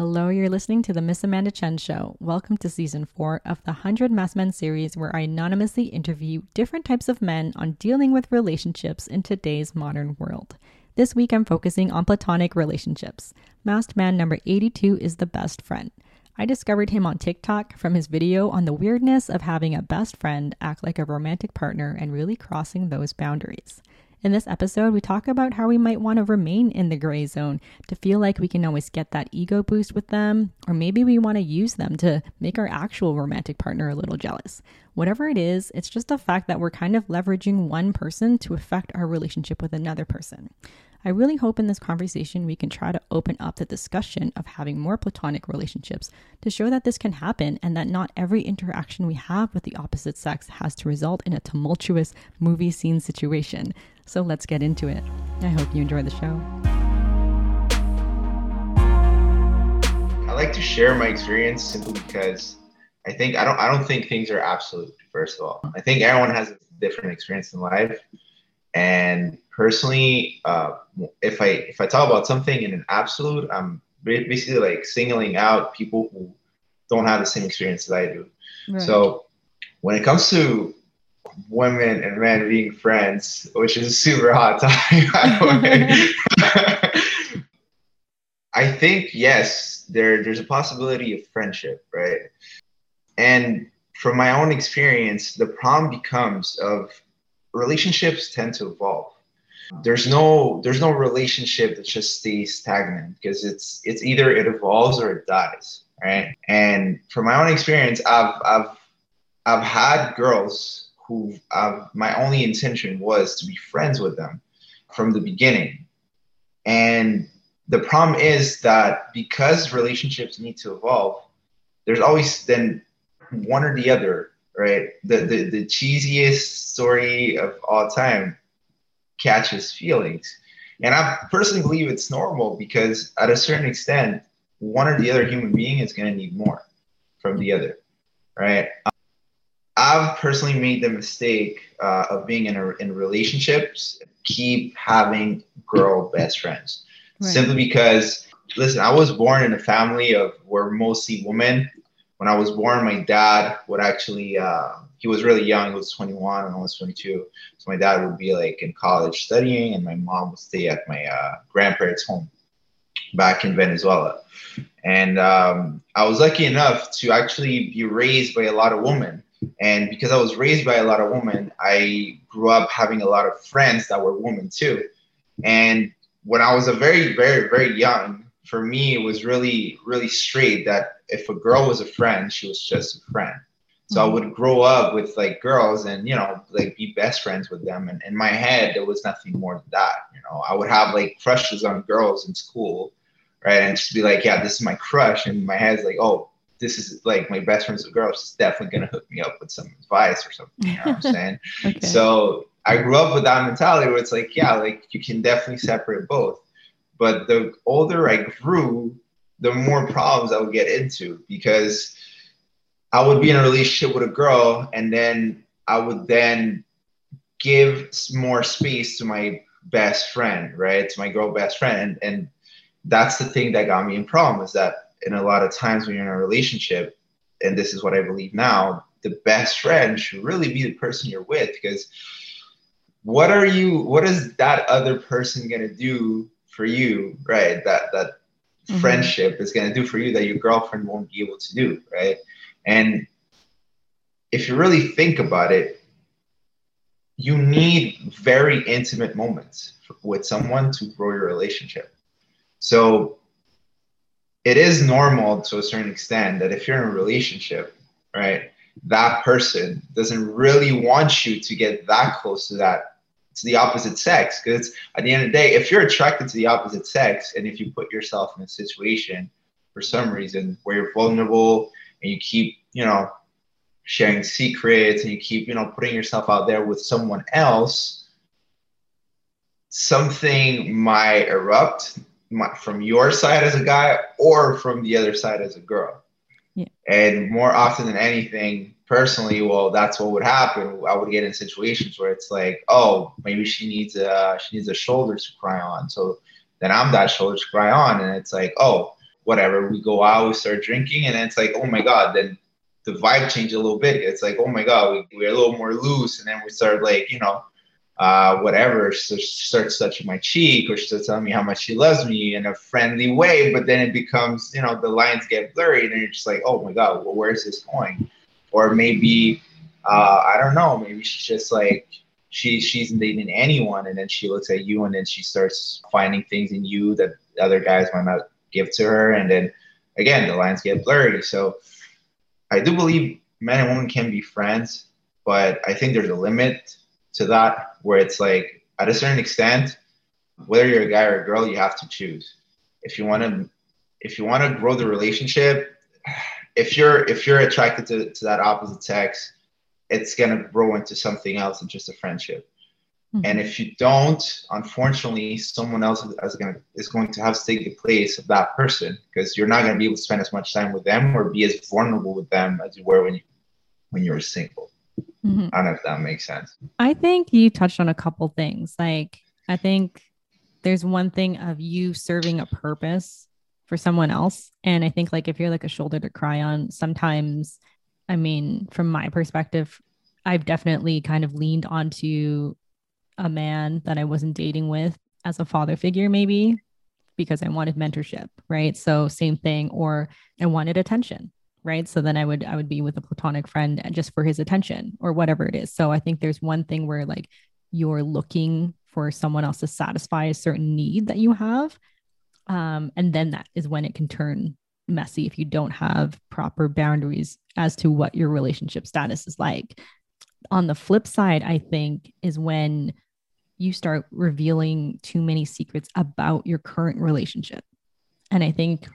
Hello, you're listening to the Miss Amanda Chen Show. Welcome to season four of the 100 Masked Men series, where I anonymously interview different types of men on dealing with relationships in today's modern world. This week, I'm focusing on platonic relationships. Masked man number 82 is the best friend. I discovered him on TikTok from his video on the weirdness of having a best friend act like a romantic partner and really crossing those boundaries. In this episode, we talk about how we might want to remain in the gray zone to feel like we can always get that ego boost with them, or maybe we want to use them to make our actual romantic partner a little jealous. Whatever it is, it's just a fact that we're kind of leveraging one person to affect our relationship with another person. I really hope in this conversation we can try to open up the discussion of having more platonic relationships to show that this can happen and that not every interaction we have with the opposite sex has to result in a tumultuous movie scene situation. So let's get into it. I hope you enjoy the show. I like to share my experience simply because I think I don't I don't think things are absolute. First of all, I think everyone has a different experience in life, and personally, uh, if I if I talk about something in an absolute, I'm basically like singling out people who don't have the same experience as I do. Right. So when it comes to women and men being friends, which is a super hot topic. I think yes, there there's a possibility of friendship, right? And from my own experience, the problem becomes of relationships tend to evolve. There's no there's no relationship that just stays stagnant because it's it's either it evolves or it dies, right? And from my own experience, I've I've I've had girls who uh, my only intention was to be friends with them from the beginning. And the problem is that because relationships need to evolve, there's always then one or the other, right? The, the, the cheesiest story of all time catches feelings. And I personally believe it's normal because at a certain extent, one or the other human being is going to need more from the other, right? I've personally made the mistake uh, of being in a, in relationships, keep having girl best friends, right. simply because. Listen, I was born in a family of where mostly women. When I was born, my dad would actually uh, he was really young. He was 21 and I was 22. So my dad would be like in college studying, and my mom would stay at my uh, grandparents' home back in Venezuela. And um, I was lucky enough to actually be raised by a lot of women. And because I was raised by a lot of women, I grew up having a lot of friends that were women too. And when I was a very, very, very young, for me, it was really, really straight that if a girl was a friend, she was just a friend. So mm-hmm. I would grow up with like girls and, you know, like be best friends with them. And in my head, there was nothing more than that. You know, I would have like crushes on girls in school, right? And just be like, yeah, this is my crush. And my head's like, oh, this is like my best friend's a girl. She's definitely gonna hook me up with some advice or something. You know what I'm saying? okay. So I grew up with that mentality where it's like, yeah, like you can definitely separate both. But the older I grew, the more problems I would get into because I would be in a relationship with a girl and then I would then give more space to my best friend, right? To my girl best friend. And, and that's the thing that got me in problem is that in a lot of times when you're in a relationship, and this is what I believe now, the best friend should really be the person you're with because what are you what is that other person gonna do for you, right? That that mm-hmm. friendship is gonna do for you that your girlfriend won't be able to do, right? And if you really think about it, you need very intimate moments with someone to grow your relationship. So it is normal to a certain extent that if you're in a relationship, right, that person doesn't really want you to get that close to that to the opposite sex. Because at the end of the day, if you're attracted to the opposite sex, and if you put yourself in a situation for some reason where you're vulnerable and you keep, you know, sharing secrets and you keep, you know, putting yourself out there with someone else, something might erupt from your side as a guy or from the other side as a girl. Yeah. And more often than anything, personally, well, that's what would happen. I would get in situations where it's like, oh, maybe she needs a she needs a shoulder to cry on. So then I'm that shoulder to cry on, and it's like, oh, whatever. We go out, we start drinking, and then it's like, oh my god, then the vibe changed a little bit. It's like, oh my god, we, we're a little more loose, and then we start like, you know, uh, whatever. She starts touching my cheek, or she starts telling me how much she loves me in a friendly way. But then it becomes, you know, the lines get blurry, and you're just like, oh my god, well, where's this going? Or maybe, uh, I don't know, maybe she's just like she she's dating anyone, and then she looks at you, and then she starts finding things in you that other guys might not give to her, and then again the lines get blurry. So I do believe men and women can be friends, but I think there's a limit to that where it's like at a certain extent, whether you're a guy or a girl, you have to choose. If you want to, if you want to grow the relationship, if you're if you're attracted to, to that opposite sex, it's gonna grow into something else than just a friendship. Mm-hmm. And if you don't, unfortunately, someone else is going to is going to have to take the place of that person because you're not going to be able to spend as much time with them or be as vulnerable with them as you were when you when you were single. Mm-hmm. I don't know if that makes sense. I think you touched on a couple things. Like I think there's one thing of you serving a purpose for someone else, and I think like if you're like a shoulder to cry on, sometimes, I mean, from my perspective, I've definitely kind of leaned onto a man that I wasn't dating with as a father figure, maybe because I wanted mentorship, right? So same thing, or I wanted attention, right? So then I would I would be with a platonic friend just for his attention or whatever it is. So I think there's one thing where like you're looking for someone else to satisfy a certain need that you have. Um, and then that is when it can turn messy if you don't have proper boundaries as to what your relationship status is like. On the flip side, I think is when you start revealing too many secrets about your current relationship. And I think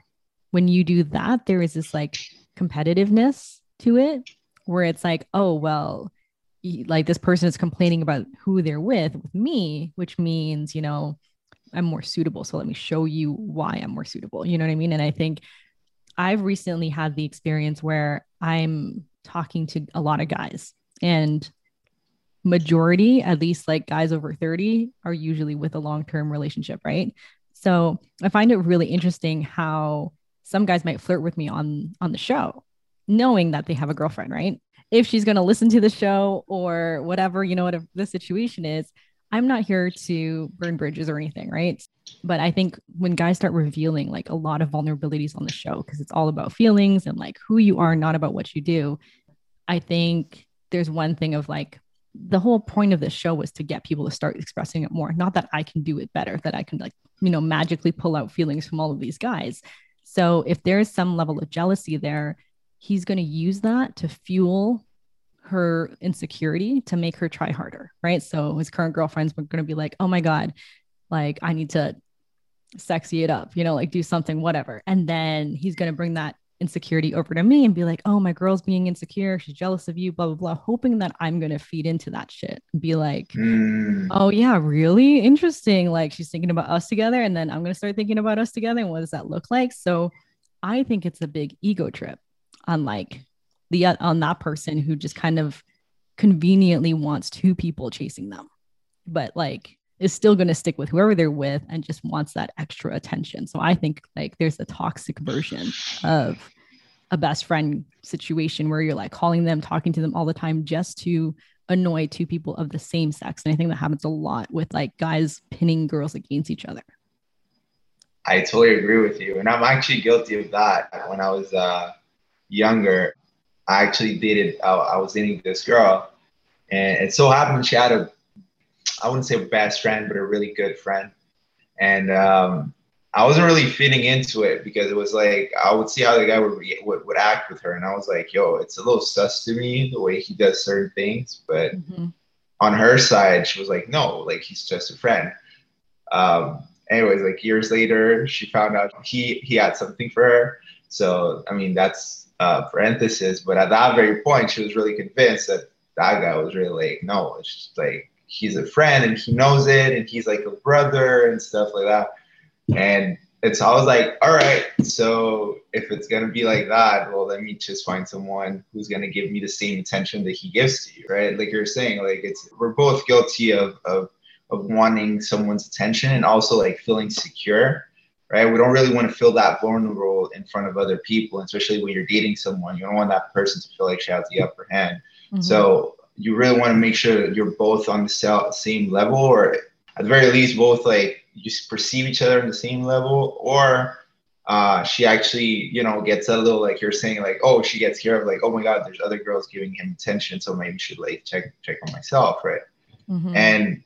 when you do that, there is this like competitiveness to it where it's like, oh, well, like this person is complaining about who they're with with me, which means, you know, I'm more suitable. So let me show you why I'm more suitable. You know what I mean? And I think I've recently had the experience where I'm talking to a lot of guys and majority, at least like guys over 30, are usually with a long term relationship, right? So I find it really interesting how some guys might flirt with me on on the show, knowing that they have a girlfriend, right? If she's going to listen to the show or whatever, you know what the situation is, I'm not here to burn bridges or anything, right? But I think when guys start revealing like a lot of vulnerabilities on the show, because it's all about feelings and like who you are, not about what you do, I think there's one thing of like the whole point of this show was to get people to start expressing it more. Not that I can do it better, that I can like, you know, magically pull out feelings from all of these guys. So if there's some level of jealousy there, he's going to use that to fuel her insecurity to make her try harder. Right. So his current girlfriend's going to be like, oh my God, like I need to sexy it up, you know, like do something, whatever. And then he's going to bring that insecurity over to me and be like, oh, my girl's being insecure. She's jealous of you, blah, blah, blah, hoping that I'm going to feed into that shit be like, mm. oh, yeah, really interesting. Like she's thinking about us together. And then I'm going to start thinking about us together. And what does that look like? So I think it's a big ego trip on like the, on that person who just kind of conveniently wants two people chasing them. But like, is still going to stick with whoever they're with and just wants that extra attention. So I think like there's a toxic version of a best friend situation where you're like calling them, talking to them all the time just to annoy two people of the same sex. And I think that happens a lot with like guys pinning girls against each other. I totally agree with you. And I'm actually guilty of that. When I was uh, younger, I actually dated, uh, I was dating this girl. And it so happened she had a I wouldn't say best friend, but a really good friend. And um, I wasn't really fitting into it because it was like I would see how the guy would, re- would, would act with her, and I was like, "Yo, it's a little sus to me the way he does certain things." But mm-hmm. on her side, she was like, "No, like he's just a friend." Um, anyways, like years later, she found out he he had something for her. So I mean, that's uh, parenthesis. But at that very point, she was really convinced that that guy was really like, no, it's just like he's a friend and he knows it and he's like a brother and stuff like that. And it's I was like, all right, so if it's gonna be like that, well, let me just find someone who's gonna give me the same attention that he gives to you, right? Like you're saying, like it's we're both guilty of of of wanting someone's attention and also like feeling secure, right? We don't really want to feel that vulnerable in front of other people, especially when you're dating someone. You don't want that person to feel like she has the upper hand. Mm-hmm. So you really want to make sure that you're both on the same level, or at the very least, both like you perceive each other on the same level, or uh, she actually, you know, gets a little like you're saying, like, oh, she gets here of like, oh my God, there's other girls giving him attention, so maybe should like check check on myself, right? Mm-hmm. And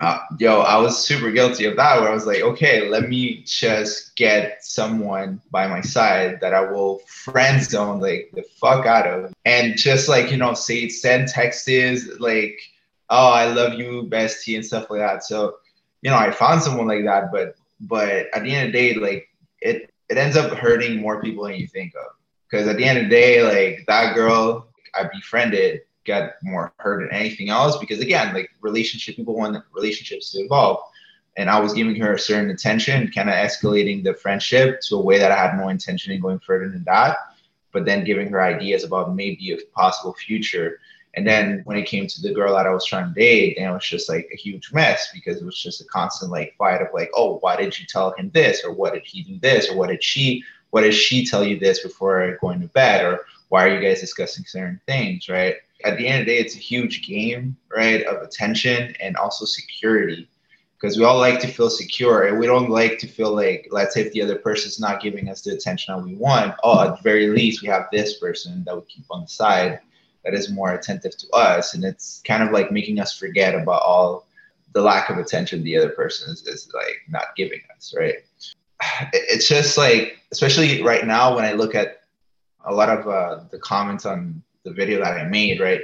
uh, yo, I was super guilty of that. Where I was like, okay, let me just get someone by my side that I will friend zone like the fuck out of, and just like you know, say send texts like, oh, I love you, bestie, and stuff like that. So, you know, I found someone like that, but but at the end of the day, like it it ends up hurting more people than you think of. Because at the end of the day, like that girl I befriended got more hurt than anything else. Because again, like relationship, people want relationships to evolve. And I was giving her a certain attention, kind of escalating the friendship to a way that I had no intention in going further than that. But then giving her ideas about maybe a possible future. And then when it came to the girl that I was trying to date, and it was just like a huge mess because it was just a constant like fight of like, oh, why did you tell him this? Or what did he do this? Or what did she, what did she tell you this before going to bed? Or why are you guys discussing certain things? Right. At the end of the day, it's a huge game, right? Of attention and also security. Because we all like to feel secure and we don't like to feel like, let's say if the other person's not giving us the attention that we want, oh, at the very least, we have this person that we keep on the side that is more attentive to us and it's kind of like making us forget about all the lack of attention the other person is, is like not giving us right? It's just like especially right now when i look at a lot of uh, the comments on the video that i made right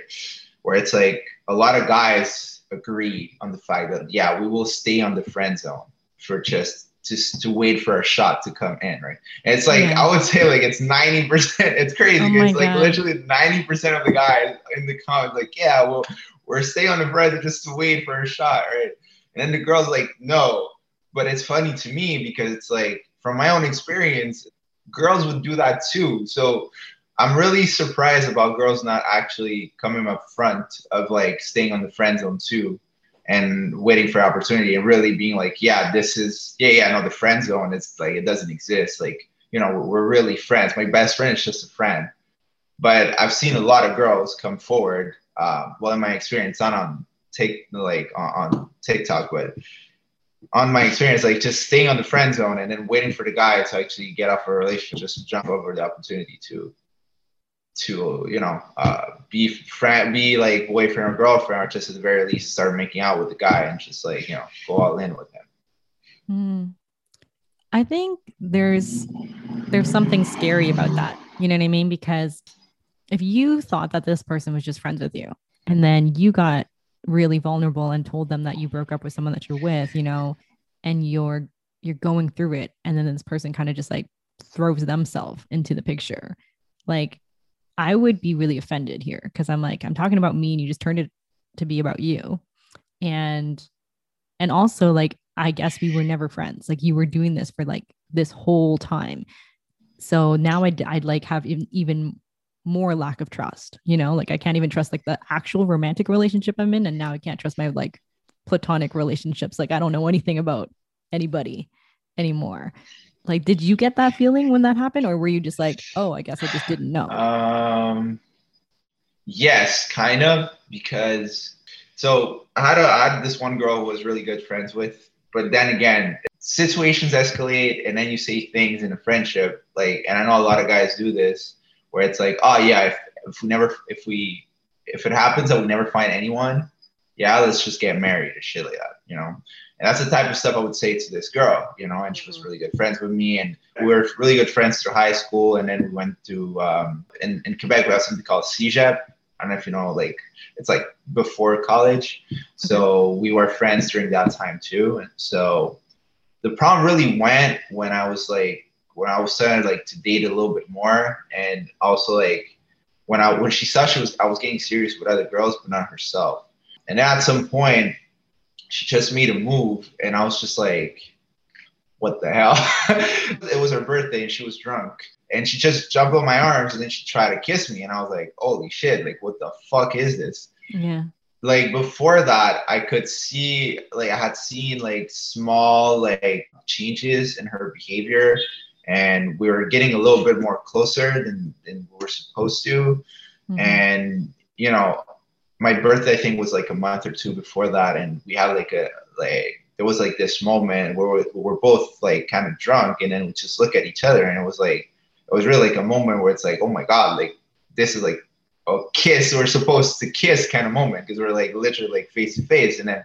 where it's like a lot of guys agree on the fact that yeah we will stay on the friend zone for just just to wait for a shot to come in, right? And it's like yeah. I would say like it's ninety percent. It's crazy. Oh it's like God. literally ninety percent of the guys in the comments like, yeah, well, we're staying on the bread just to wait for a shot, right? And then the girl's like, no. But it's funny to me because it's like from my own experience, girls would do that too. So I'm really surprised about girls not actually coming up front of like staying on the friend zone too and waiting for opportunity and really being like, yeah, this is, yeah, yeah, no, the friend zone, it's like, it doesn't exist. Like, you know, we're, really friends. My best friend is just a friend. But I've seen a lot of girls come forward, uh, well, in my experience, not on take like on, on TikTok, but on my experience, like just staying on the friend zone and then waiting for the guy to actually get off a relationship, just jump over the opportunity to to you know uh, be friend, be like boyfriend or girlfriend, or just at the very least start making out with the guy and just like you know go all in with him. Mm. I think there's there's something scary about that. You know what I mean? Because if you thought that this person was just friends with you, and then you got really vulnerable and told them that you broke up with someone that you're with, you know, and you're you're going through it, and then this person kind of just like throws themselves into the picture, like I would be really offended here because I'm like, I'm talking about me and you just turned it to be about you. And and also like I guess we were never friends. Like you were doing this for like this whole time. So now I'd, I'd like have even, even more lack of trust, you know, like I can't even trust like the actual romantic relationship I'm in. And now I can't trust my like platonic relationships. Like I don't know anything about anybody anymore. Like, did you get that feeling when that happened, or were you just like, oh, I guess I just didn't know? Um, yes, kind of, because so I had, a, I had this one girl who was really good friends with, but then again, situations escalate, and then you say things in a friendship, like, and I know a lot of guys do this, where it's like, oh yeah, if, if we never, if we, if it happens that we never find anyone, yeah, let's just get married or shit like that, you know. And that's the type of stuff I would say to this girl, you know, and she was mm-hmm. really good friends with me. And we were really good friends through high school. And then we went to, um, in, in Quebec, we have something called CEGEP. I don't know if you know, like, it's like before college. So we were friends during that time too. And so the problem really went when I was like, when I was starting like to date a little bit more. And also like, when I, when she saw she was, I was getting serious with other girls, but not herself. And at some point, she just made a move and I was just like, what the hell? it was her birthday and she was drunk. And she just jumped on my arms and then she tried to kiss me. And I was like, holy shit, like what the fuck is this? Yeah. like before that i could see like i had seen like small like changes in her behavior and we were getting a little bit more closer than, than we were supposed to mm-hmm. and you know my birthday thing was like a month or two before that and we had like a like there was like this moment where we're, we're both like kind of drunk and then we just look at each other and it was like it was really like a moment where it's like oh my god like this is like a kiss we're supposed to kiss kind of moment because we're like literally like face to face and then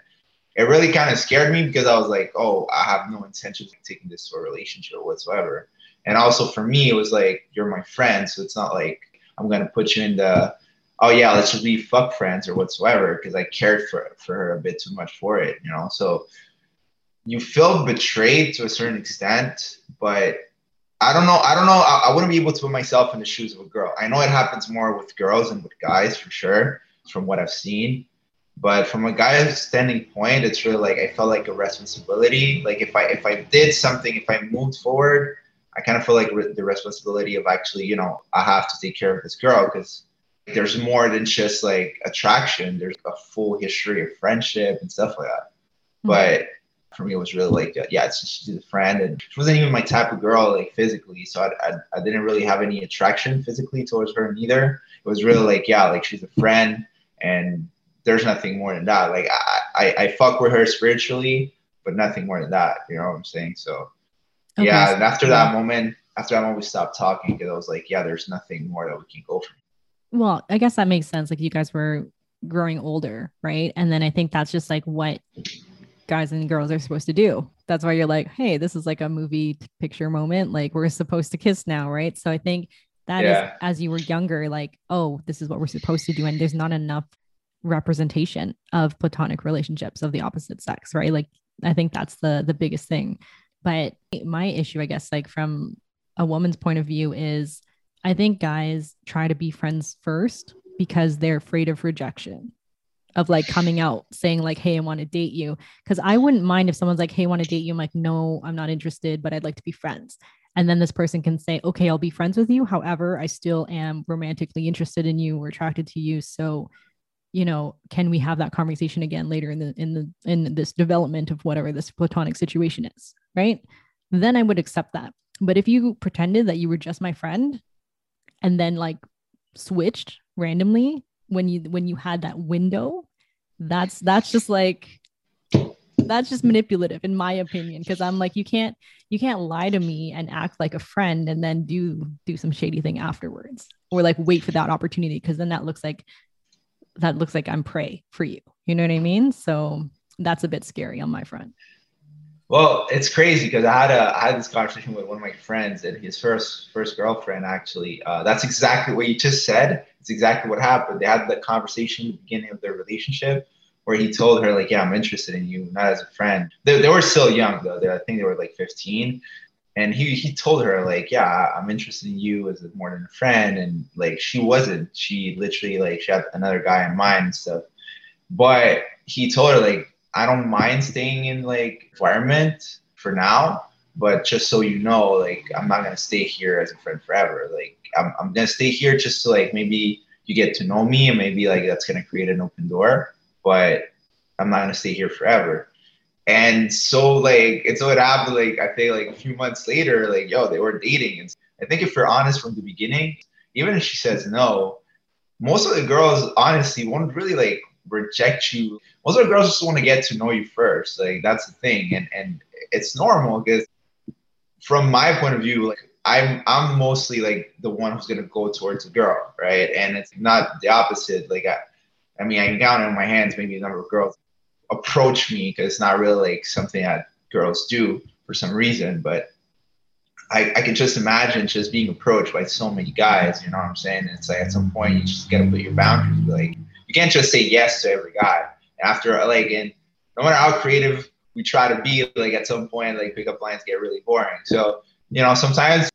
it really kind of scared me because I was like, oh, I have no intention of taking this to a relationship whatsoever. And also for me, it was like, you're my friend. So it's not like I'm going to put you in the, oh, yeah, let's just be fuck friends or whatsoever because I cared for, for her a bit too much for it, you know? So you feel betrayed to a certain extent, but I don't know. I don't know. I, I wouldn't be able to put myself in the shoes of a girl. I know it happens more with girls than with guys for sure, from what I've seen. But from a guy's standing point, it's really like I felt like a responsibility. Like if I if I did something, if I moved forward, I kind of feel like re- the responsibility of actually, you know, I have to take care of this girl because there's more than just like attraction. There's a full history of friendship and stuff like that. Mm-hmm. But for me, it was really like, yeah, it's just she's a friend, and she wasn't even my type of girl, like physically. So I, I, I didn't really have any attraction physically towards her neither. It was really like, yeah, like she's a friend, and there's nothing more than that. Like I, I, I fuck with her spiritually, but nothing more than that. You know what I'm saying? So okay, yeah. So, and after yeah. that moment, after that moment, we stopped talking because I was like, yeah, there's nothing more that we can go from. Well, I guess that makes sense. Like you guys were growing older, right? And then I think that's just like what guys and girls are supposed to do. That's why you're like, hey, this is like a movie picture moment. Like we're supposed to kiss now, right? So I think that yeah. is as you were younger, like, oh, this is what we're supposed to do. And there's not enough representation of platonic relationships of the opposite sex right like i think that's the the biggest thing but my issue i guess like from a woman's point of view is i think guys try to be friends first because they're afraid of rejection of like coming out saying like hey i want to date you. Because i wouldn't mind if someone's like hey i want to date you. I'm like no i'm not interested but i'd like to be friends. And then this person can say okay i'll be friends with you. However i still am romantically interested in you or attracted to you. So you know can we have that conversation again later in the in the in this development of whatever this platonic situation is? Right? Then i would accept that. But if you pretended that you were just my friend and then like switched randomly when you when you had that window that's that's just like that's just manipulative in my opinion because i'm like you can't you can't lie to me and act like a friend and then do do some shady thing afterwards or like wait for that opportunity because then that looks like that looks like I'm prey for you. You know what I mean? So that's a bit scary on my front. Well, it's crazy because I had a I had this conversation with one of my friends and his first first girlfriend actually. Uh, that's exactly what you just said. It's exactly what happened. They had the conversation at the beginning of their relationship where he told her like, "Yeah, I'm interested in you, not as a friend." They, they were still young though. They, I think they were like 15, and he he told her like yeah i'm interested in you as more than a friend and like she wasn't she literally like she had another guy in mind and stuff but he told her like i don't mind staying in like environment for now but just so you know like i'm not gonna stay here as a friend forever like i'm, I'm gonna stay here just to like maybe you get to know me and maybe like that's gonna create an open door but i'm not gonna stay here forever and so like it's it happened like I think like a few months later, like yo, they were dating. And I think if you're honest from the beginning, even if she says no, most of the girls honestly won't really like reject you. Most of the girls just want to get to know you first. Like that's the thing. And and it's normal because from my point of view, like I'm I'm mostly like the one who's gonna go towards a girl, right? And it's not the opposite. Like I I mean I can count on my hands maybe a number of girls approach me because it's not really like something that girls do for some reason. But I, I can just imagine just being approached by so many guys. You know what I'm saying? It's like at some point you just gotta put your boundaries. Like you can't just say yes to every guy. After like, and no matter how creative we try to be, like at some point, like pickup lines get really boring. So you know, sometimes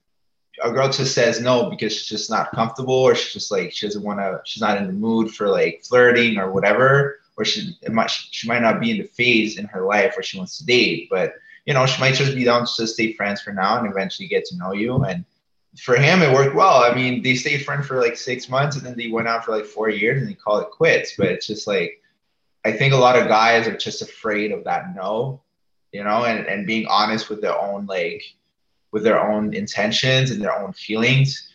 a girl just says no because she's just not comfortable or she's just like she doesn't want to she's not in the mood for like flirting or whatever or she might she might not be in the phase in her life where she wants to date, but you know she might just be down to stay friends for now and eventually get to know you. And for him, it worked well. I mean, they stayed friends for like six months and then they went out for like four years and they called it quits. But it's just like I think a lot of guys are just afraid of that no, you know, and, and being honest with their own like with their own intentions and their own feelings.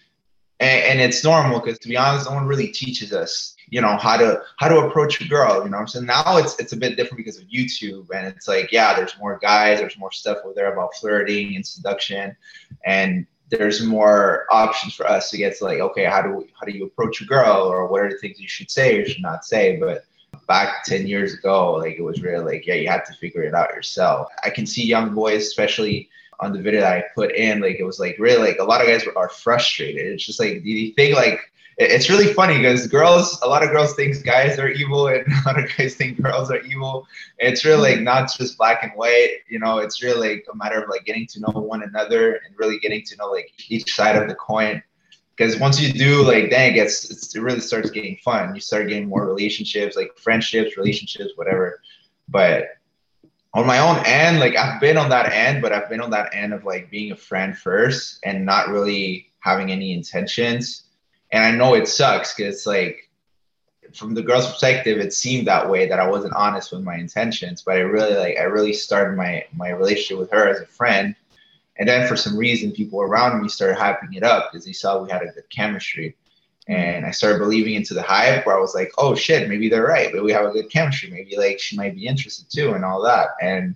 And, and it's normal because to be honest, no one really teaches us, you know, how to how to approach a girl. You know, so now it's it's a bit different because of YouTube, and it's like, yeah, there's more guys, there's more stuff over there about flirting and seduction, and there's more options for us to get to like, okay, how do we, how do you approach a girl, or what are the things you should say or should not say? But back 10 years ago, like it was really like, yeah, you had to figure it out yourself. I can see young boys, especially on the video that I put in, like it was like really like a lot of guys are frustrated. It's just like, do you think like it's really funny because girls, a lot of girls think guys are evil and a lot of guys think girls are evil. It's really like not just black and white, you know, it's really like a matter of like getting to know one another and really getting to know like each side of the coin. Because once you do, like, then it gets, it really starts getting fun. You start getting more relationships, like friendships, relationships, whatever. But on my own end, like I've been on that end, but I've been on that end of like being a friend first and not really having any intentions and I know it sucks because it's like from the girl's perspective, it seemed that way that I wasn't honest with my intentions. But I really like I really started my my relationship with her as a friend, and then for some reason, people around me started hyping it up because they saw we had a good chemistry. And I started believing into the hype where I was like, oh shit, maybe they're right. Maybe we have a good chemistry. Maybe like she might be interested too and all that. And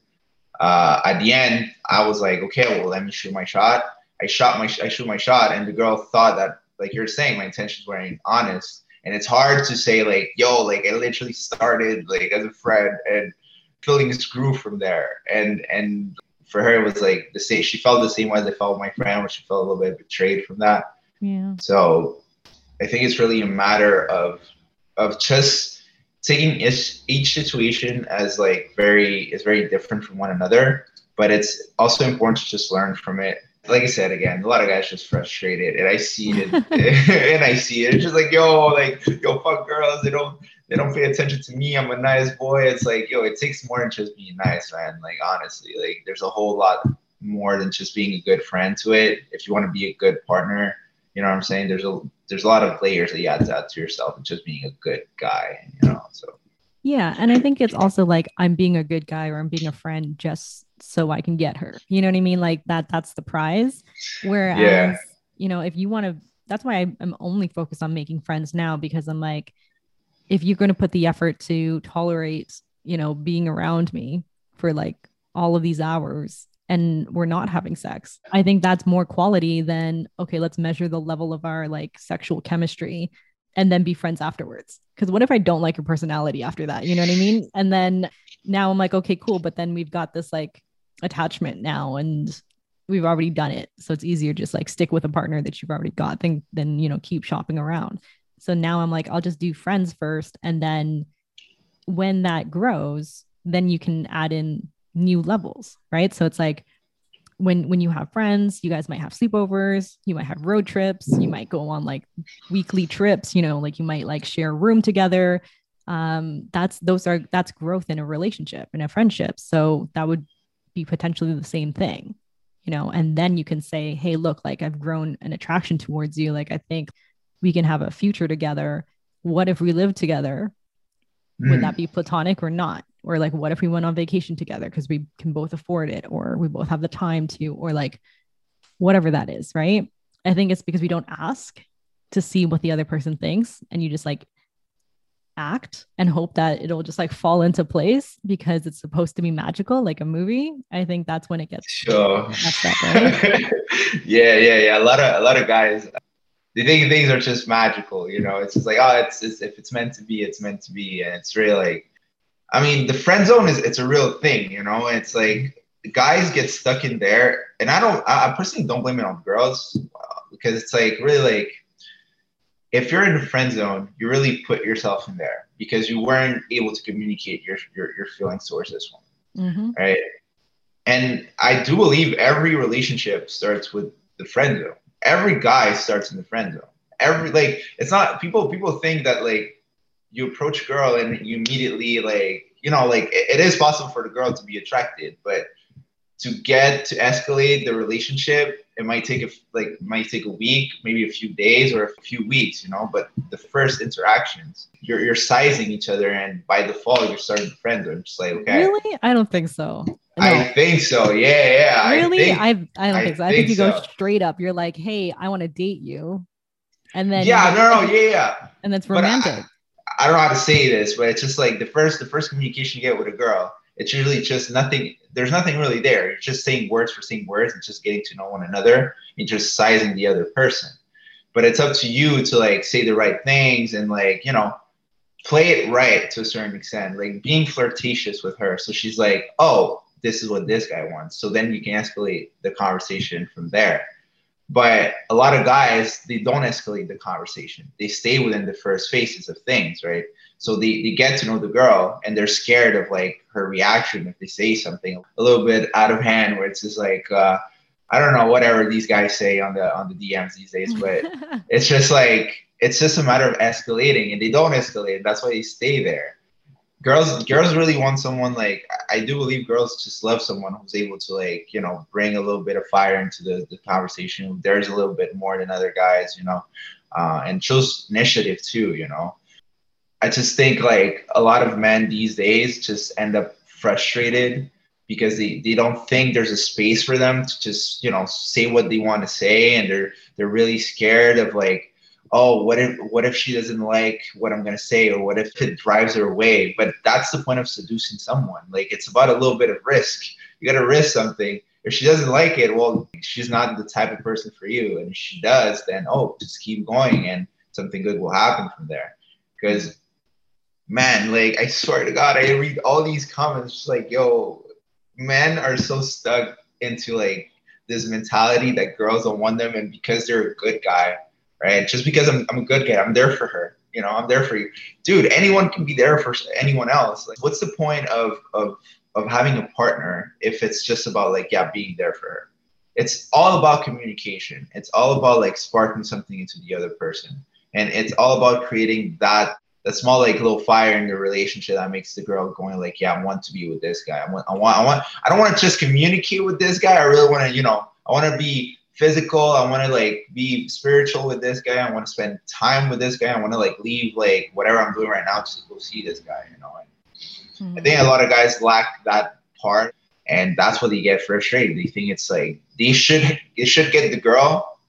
uh, at the end, I was like, okay, well, let me shoot my shot. I shot my, I shoot my shot, and the girl thought that like you're saying, my intentions weren't honest. And it's hard to say like, yo, like I literally started like as a friend and feelings grew from there. And and for her it was like the same she felt the same way as I felt with my friend, where she felt a little bit betrayed from that. Yeah. So I think it's really a matter of of just taking each, each situation as like very is very different from one another but it's also important to just learn from it like I said again, a lot of guys just frustrated, and I see it, and I see it. It's just like, yo, like, yo, fuck girls. They don't, they don't pay attention to me. I'm a nice boy. It's like, yo, it takes more than just being nice, man. Like, honestly, like, there's a whole lot more than just being a good friend to it. If you want to be a good partner, you know what I'm saying? There's a, there's a lot of layers that you add to, add to yourself, and just being a good guy, you know. So. Yeah, and I think it's also like I'm being a good guy or I'm being a friend just so I can get her. You know what I mean? Like that that's the prize. Whereas, yeah. you know, if you want to that's why I'm only focused on making friends now because I'm like if you're going to put the effort to tolerate, you know, being around me for like all of these hours and we're not having sex. I think that's more quality than okay, let's measure the level of our like sexual chemistry and then be friends afterwards. Because what if I don't like your personality after that? You know what I mean? And then now I'm like, okay, cool. But then we've got this like attachment now and we've already done it. So it's easier just like stick with a partner that you've already got than, than you know, keep shopping around. So now I'm like, I'll just do friends first. And then when that grows, then you can add in new levels, right? So it's like, when when you have friends you guys might have sleepovers you might have road trips you might go on like weekly trips you know like you might like share a room together. Um that's those are that's growth in a relationship in a friendship. So that would be potentially the same thing you know? And then you can say hey look like i've grown an attraction towards you. Like i think we can have a future together. What if we live together? Mm. would that be platonic or not or like what if we went on vacation together because we can both afford it or we both have the time to or like whatever that is right? I think it's because we don't ask to see what the other person thinks and you just like act and hope that it'll just like fall into place because it's supposed to be magical like a movie. I think that's when it gets sure. up, right? yeah yeah yeah. A lot of a lot of guys they think things are just magical you know? It's just like oh it's, it's if it's meant to be it's meant to be and it's really like I mean, the friend zone is it's a real thing, you know. It's like guys get stuck in there, and I don't. I personally don't blame it on girls uh, because it's like really like if you're in the friend zone, you really put yourself in there because you weren't able to communicate your your, your feelings towards this one, mm-hmm. right? And I do believe every relationship starts with the friend zone. Every guy starts in the friend zone. Every like it's not people people think that like you approach a girl and you immediately like you know like it, it is possible for the girl to be attracted but to get to escalate the relationship it might take a like might take a week, maybe a few days or a few weeks, you know. But the first interactions, you're you're sizing each other, and by default, you're starting to friends. I'm just like, okay, really? I don't think so. No. I think so. Yeah, yeah. Really? I, think, I, I don't I think so. I think think you go so. straight up. You're like, hey, I want to date you, and then yeah, no, no, yeah, yeah. and that's romantic. I don't know how to say this, but it's just like the first the first communication you get with a girl, it's usually just nothing. There's nothing really there. You're just saying words for saying words and just getting to know one another and just sizing the other person. But it's up to you to like say the right things and like you know play it right to a certain extent, like being flirtatious with her. So she's like, oh, this is what this guy wants. So then you can escalate the conversation from there. But a lot of guys, they don't escalate the conversation. They stay within the first phases of things, right? So they, they get to know the girl and they're scared of like her reaction if they say something a little bit out of hand where it's just like uh, I don't know, whatever these guys say on the on the DMs these days, but it's just like it's just a matter of escalating and they don't escalate. That's why they stay there. Girls girls really want someone like I do believe girls just love someone who's able to like, you know, bring a little bit of fire into the, the conversation. There's a little bit more than other guys, you know, uh, and shows initiative too, you know. I just think like a lot of men these days just end up frustrated because they, they don't think there's a space for them to just you know say what they want to say and they're they're really scared of like oh what if what if she doesn't like what i'm to say or what if it drives her away? But that's the point of seducing someone. Like it's about a little bit of risk. You got to risk something. If she doesn't like it well she's not the type of person for you. And if she does then oh just keep going and something good will happen from there. Because man like i swear to god i read all these comments just like yo men are so stuck into like this mentality that girls don't want them and because they're a good guy right? Just because i'm, I'm a good guy i'm there for her you know i'm there for you. Dude anyone can be there for anyone else. Like what's the point of of of having a partner if it's just about like yeah being there for her? It's all about communication. It's all about like sparking something into the other person. And it's all about creating that that small like little fire in the relationship that makes the girl going like yeah i want to be with this guy. I want i want i want i don't want to just communicate with this guy. I really want to you know i want to be physical. I want to like be spiritual with this guy. I want to spend time with this guy. I want to like leave like whatever i'm doing right now just to go see this guy you know and i think a lot of guys lack that part and that's what they get frustrated. They think it's like they should they should get the girl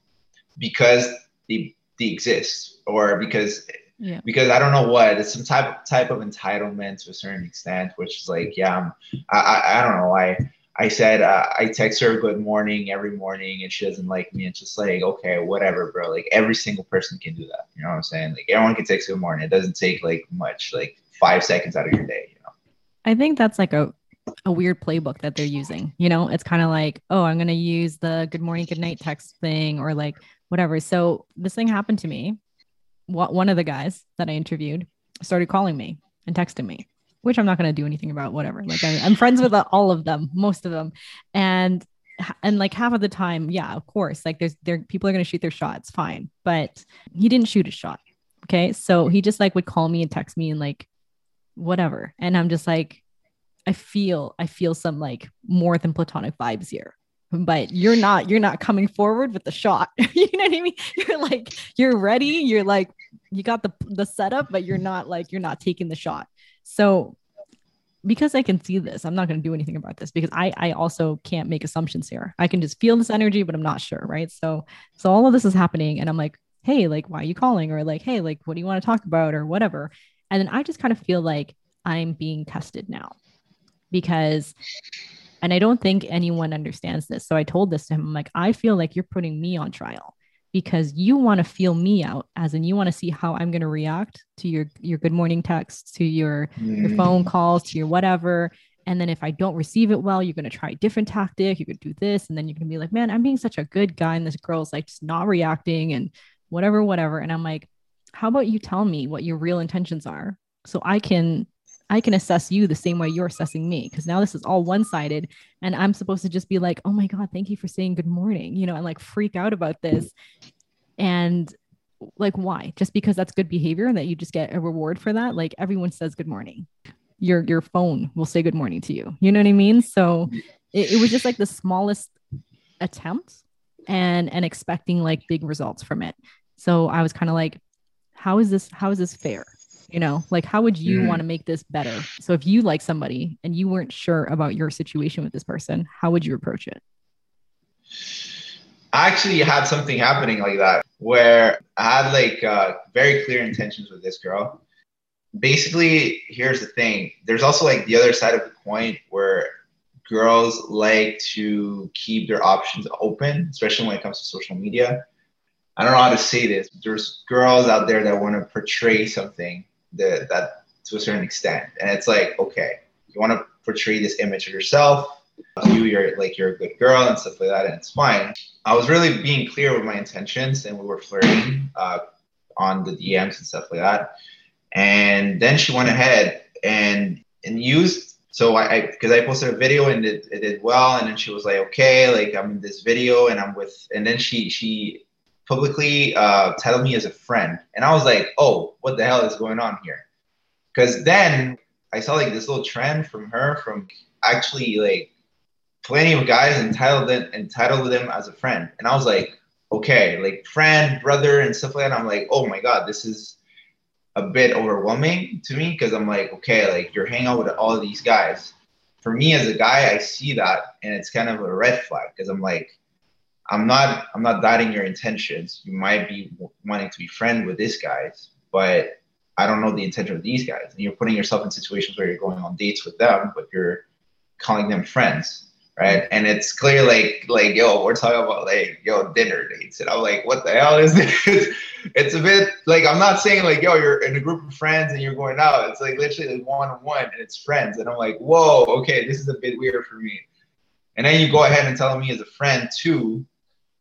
because they they exist or because yeah. because I don't know what. It's some type type of entitlement to a certain extent, which is like, yeah, I'm, I, I I don't know. I I said uh, I text her good morning every morning, and she doesn't like me. It's just like, okay, whatever, bro. Like every single person can do that. You know what I'm saying? Like everyone can text good morning. It doesn't take like much, like five seconds out of your day. You know? I think that's like a a weird playbook that they're using. You know, it's kind of like, oh, I'm gonna use the good morning, good night text thing, or like whatever. So this thing happened to me. One of the guys that I interviewed started calling me and texting me, which I'm not gonna do anything about. Whatever. Like I, I'm friends with all of them, most of them, and and like half of the time, yeah, of course, like there's there people are gonna shoot their shots, fine. But he didn't shoot a shot. Okay, so he just like would call me and text me and like whatever, and I'm just like I feel I feel some like more than platonic vibes here. But you're not you're not coming forward with the shot. you know what I mean? You're like you're ready, you're like you got the the setup, but you're not like you're not taking the shot. So because I can see this, I'm not going to do anything about this because I I also can't make assumptions here. I can just feel this energy, but I'm not sure, right? So so all of this is happening and I'm like, "Hey, like why are you calling?" or like, "Hey, like what do you want to talk about?" or whatever. And then I just kind of feel like I'm being tested now because and I don't think anyone understands this. So I told this to him. I'm like, I feel like you're putting me on trial because you want to feel me out, as in you want to see how I'm going to react to your your good morning texts, to your your Mm. phone calls, to your whatever. And then if I don't receive it well, you're going to try a different tactic. You could do this, and then you're going to be like, man, I'm being such a good guy, and this girl's like just not reacting, and whatever, whatever. And I'm like, how about you tell me what your real intentions are, so I can I can assess you the same way you're assessing me because now this is all one sided and I'm supposed to just be like, oh my God, thank you for saying good morning, you know, and like freak out about this. And like, why? Just because that's good behavior and that you just get a reward for that? Like, everyone says good morning. Your, your phone will say good morning to you. You know what I mean? So it, it was just like the smallest attempt and and expecting like big results from it. So I was kind of like, how is this how is this fair? You know, like how would you mm. want to make this better? So if you like somebody and you weren't sure about your situation with this person, how would you approach it? I actually had something happening like that where I had like uh, very clear intentions with this girl. Basically, here's the thing there's also like the other side of the coin where girls like to keep their options open, especially when it comes to social media. I don't know how to say this. There's girls out there that want to portray something that, that to a certain extent. And it's like, okay, you want to portray this image of yourself. You, you're like you're a good girl and stuff like that, and it's fine. I was really being clear with my intentions, and we were flirting uh, on the DMs and stuff like that. And then she went ahead and and used so I, because I, I, posted a video and it, it did well, and then she was like, okay, like I'm in this video and I'm with, and then she she publicly uh, titled me as a friend, and I was like, oh, what the hell is going on here? Because then I saw like this little trend from her from actually like plenty of guys entitled them entitled them as a friend, and I was like, okay, like friend, brother, and stuff like that. I'm like, oh my god, this is a bit overwhelming to me because I'm like, okay, like you're hanging out with all these guys. For me as a guy, I see that and it's kind of a red flag because I'm like, I'm not I'm not doubting your intentions. You might be wanting to be friend with these guys, but I don't know the intention of these guys. And you're putting yourself in situations where you're going on dates with them, but you're calling them friends right? And it's clear like like yo, we're talking about like yo dinner dates, and I'm like, what the hell is this? it's a bit like I'm not saying like yo, you're in a group of friends and you're going out. It's like literally like one on one, and it's friends, and I'm like, whoa, okay, this is a bit weird for me. And then you go ahead and tell me as a friend too.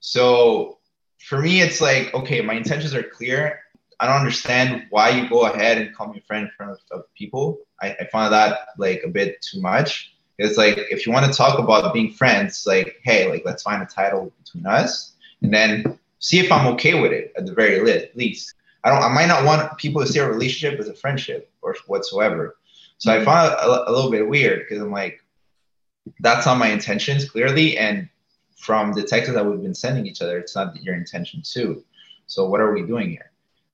So for me, it's like okay, my intentions are clear. I don't understand why you go ahead and call me a friend in front of, people. I, I find that like a bit too much it's like if you want to talk about being friends, like, hey, like let's find a title between us and then see if I'm okay with it at the very least. I don't I might not want people to see a relationship as a friendship or whatsoever. So I mm-hmm. found it a, a little bit weird because I'm like, that's not my intentions clearly. And from the texts that we've been sending each other, it's not your intention too. So what are we doing here?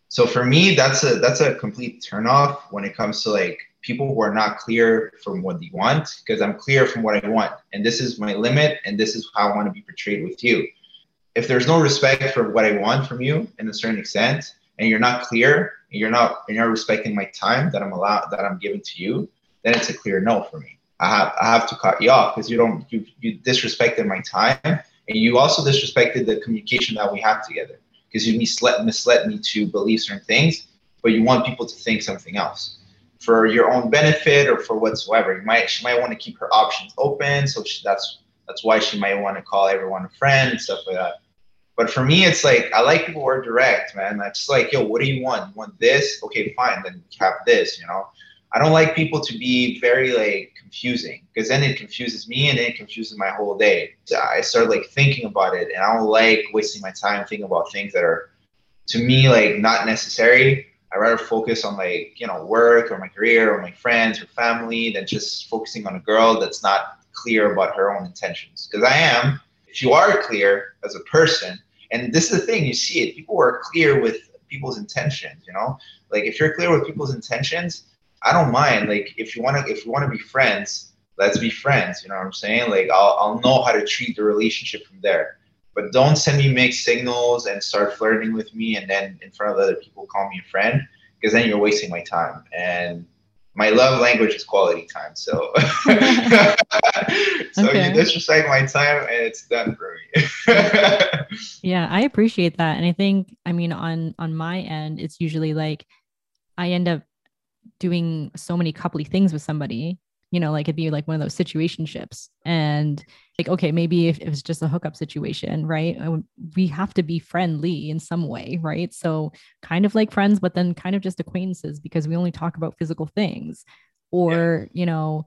So for me, that's a that's a complete turnoff when it comes to like people who are not clear from what they want because I'm clear from what I want. And this is my limit and this is how I want to be portrayed with you. If there's no respect for what I want from you in a certain extent, and you're not clear, and you're not and you're not respecting my time that I'm allowed that I'm giving to you, then it's a clear no for me. I have I have to cut you off because you don't you you disrespected my time and you also disrespected the communication that we have together because you misled misled me to believe certain things, but you want people to think something else for your own benefit or for whatsoever. You might she might want to keep her options open, so she, that's that's why she might want to call everyone a friend and stuff like that. But for me, it's like I like people who are direct, man. That's like, yo, what do you want? You want this? Okay, fine, then have this. You know, I don't like people to be very like confusing because then it confuses me and then it confuses my whole day. I start like thinking about it, and I don't like wasting my time thinking about things that are to me like not necessary I rather focus on like you know work or my career or my friends or family than just focusing on a girl that's not clear about her own intentions. Because I am. If you are clear as a person, and this is the thing, you see it. People are clear with people's intentions. You know, like if you're clear with people's intentions, I don't mind. Like if you want to, if you want to be friends, let's be friends. You know what I'm saying? Like I'll I'll know how to treat the relationship from there. But don't send me mixed signals and start flirting with me and then in front of other people call me a friend because then you're wasting my time. And my love language is quality time. So, so okay. you disrespect my time and it's done for me. yeah, I appreciate that. And I think, I mean, on on my end, it's usually like I end up doing so many coupley things with somebody you know, like it'd be like one of those situationships. And like, okay, maybe if it was just a hookup situation, right? Uh, we have to be friendly in some way, right? So kind of like friends, but then kind of just acquaintances because we only talk about physical things. Or, yeah. you know,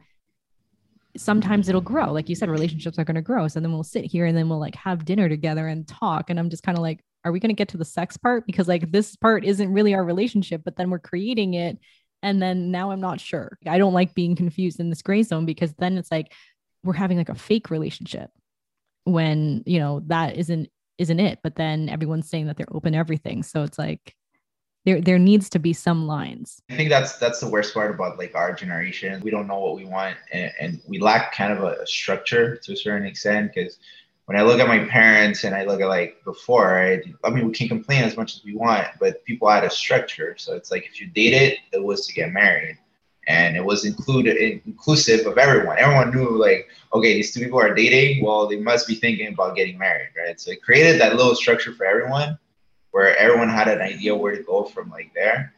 sometimes it'll grow. Like you said, relationships are going to grow. So then we'll sit here and then we'll like have dinner together and talk. And I'm just kind of like, are we going to get to the sex part? Because like this part isn't really our relationship, but then we're creating it and then now I'm not sure. I don't like being confused in this gray zone because then it's like we're having like a fake relationship when, you know, that isn't isn't it. But then everyone's saying that they're open everything. So it's like there there needs to be some lines. I think that's that's the worst part about like our generation. We don't know what we want, and, and we lack kind of a structure to a certain extent because when I look at my parents and I look at like before, I, I mean, we can complain as much as we want, but people had a structure. So it's like if you dated, it was to get married, and it was included inclusive of everyone. Everyone knew like, okay, these two people are dating. Well, they must be thinking about getting married, right? So it created that little structure for everyone, where everyone had an idea where to go from like there.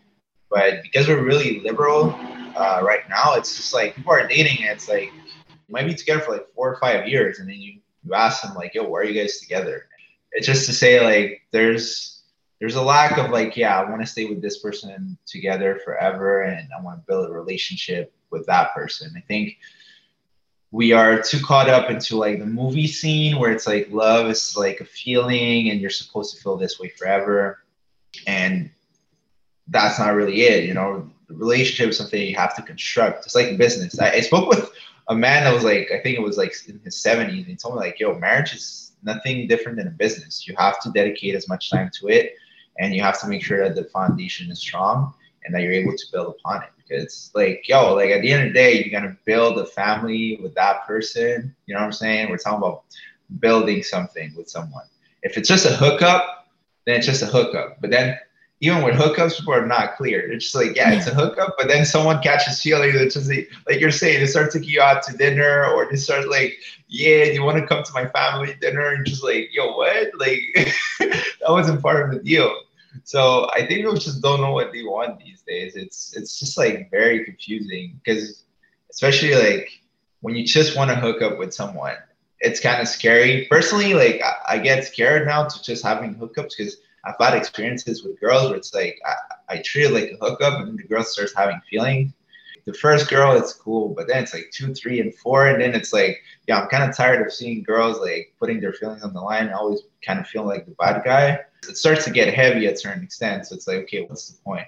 But because we're really liberal uh, right now, it's just like people are dating, and it's like you might be together for like four or five years, and then you you ask them like, yo, why are you guys together? It's just to say like there's there's a lack of like, yeah, I want to stay with this person together forever and I want to build a relationship with that person. I think we are too caught up into like the movie scene where it's like love is like a feeling and you're supposed to feel this way forever. And that's not really it, you know. The relationship is something you have to construct. It's like business. I, I spoke with a man that was like, I think it was like in his 70s, he told me like, yo, marriage is nothing different than a business. You have to dedicate as much time to it, and you have to make sure that the foundation is strong and that you're able to build upon it. Because like, yo, like at the end of the day, you're gonna build a family with that person. You know what I'm saying? We're talking about building something with someone. If it's just a hookup, then it's just a hookup. But then even with hookups, people are not clear. It's just like, yeah, it's a hookup, but then someone catches feelings. It's just like, like you're saying, they start taking you out to dinner, or they start like, yeah, you want to come to my family dinner? And just like, yo, what? Like, that wasn't part of the deal. So I think people just don't know what they want these days. It's it's just like very confusing because, especially like when you just want to hook up with someone, it's kind of scary. Personally, like I, I get scared now to just having hookups because I've had experiences with girls where it's like I, I treat it like a hookup, and the girl starts having feelings. The first girl, it's cool, but then it's like two, three, and four, and then it's like, yeah, I'm kind of tired of seeing girls like putting their feelings on the line. I always kind of feel like the bad guy. It starts to get heavy at certain extent, so it's like, okay, what's the point?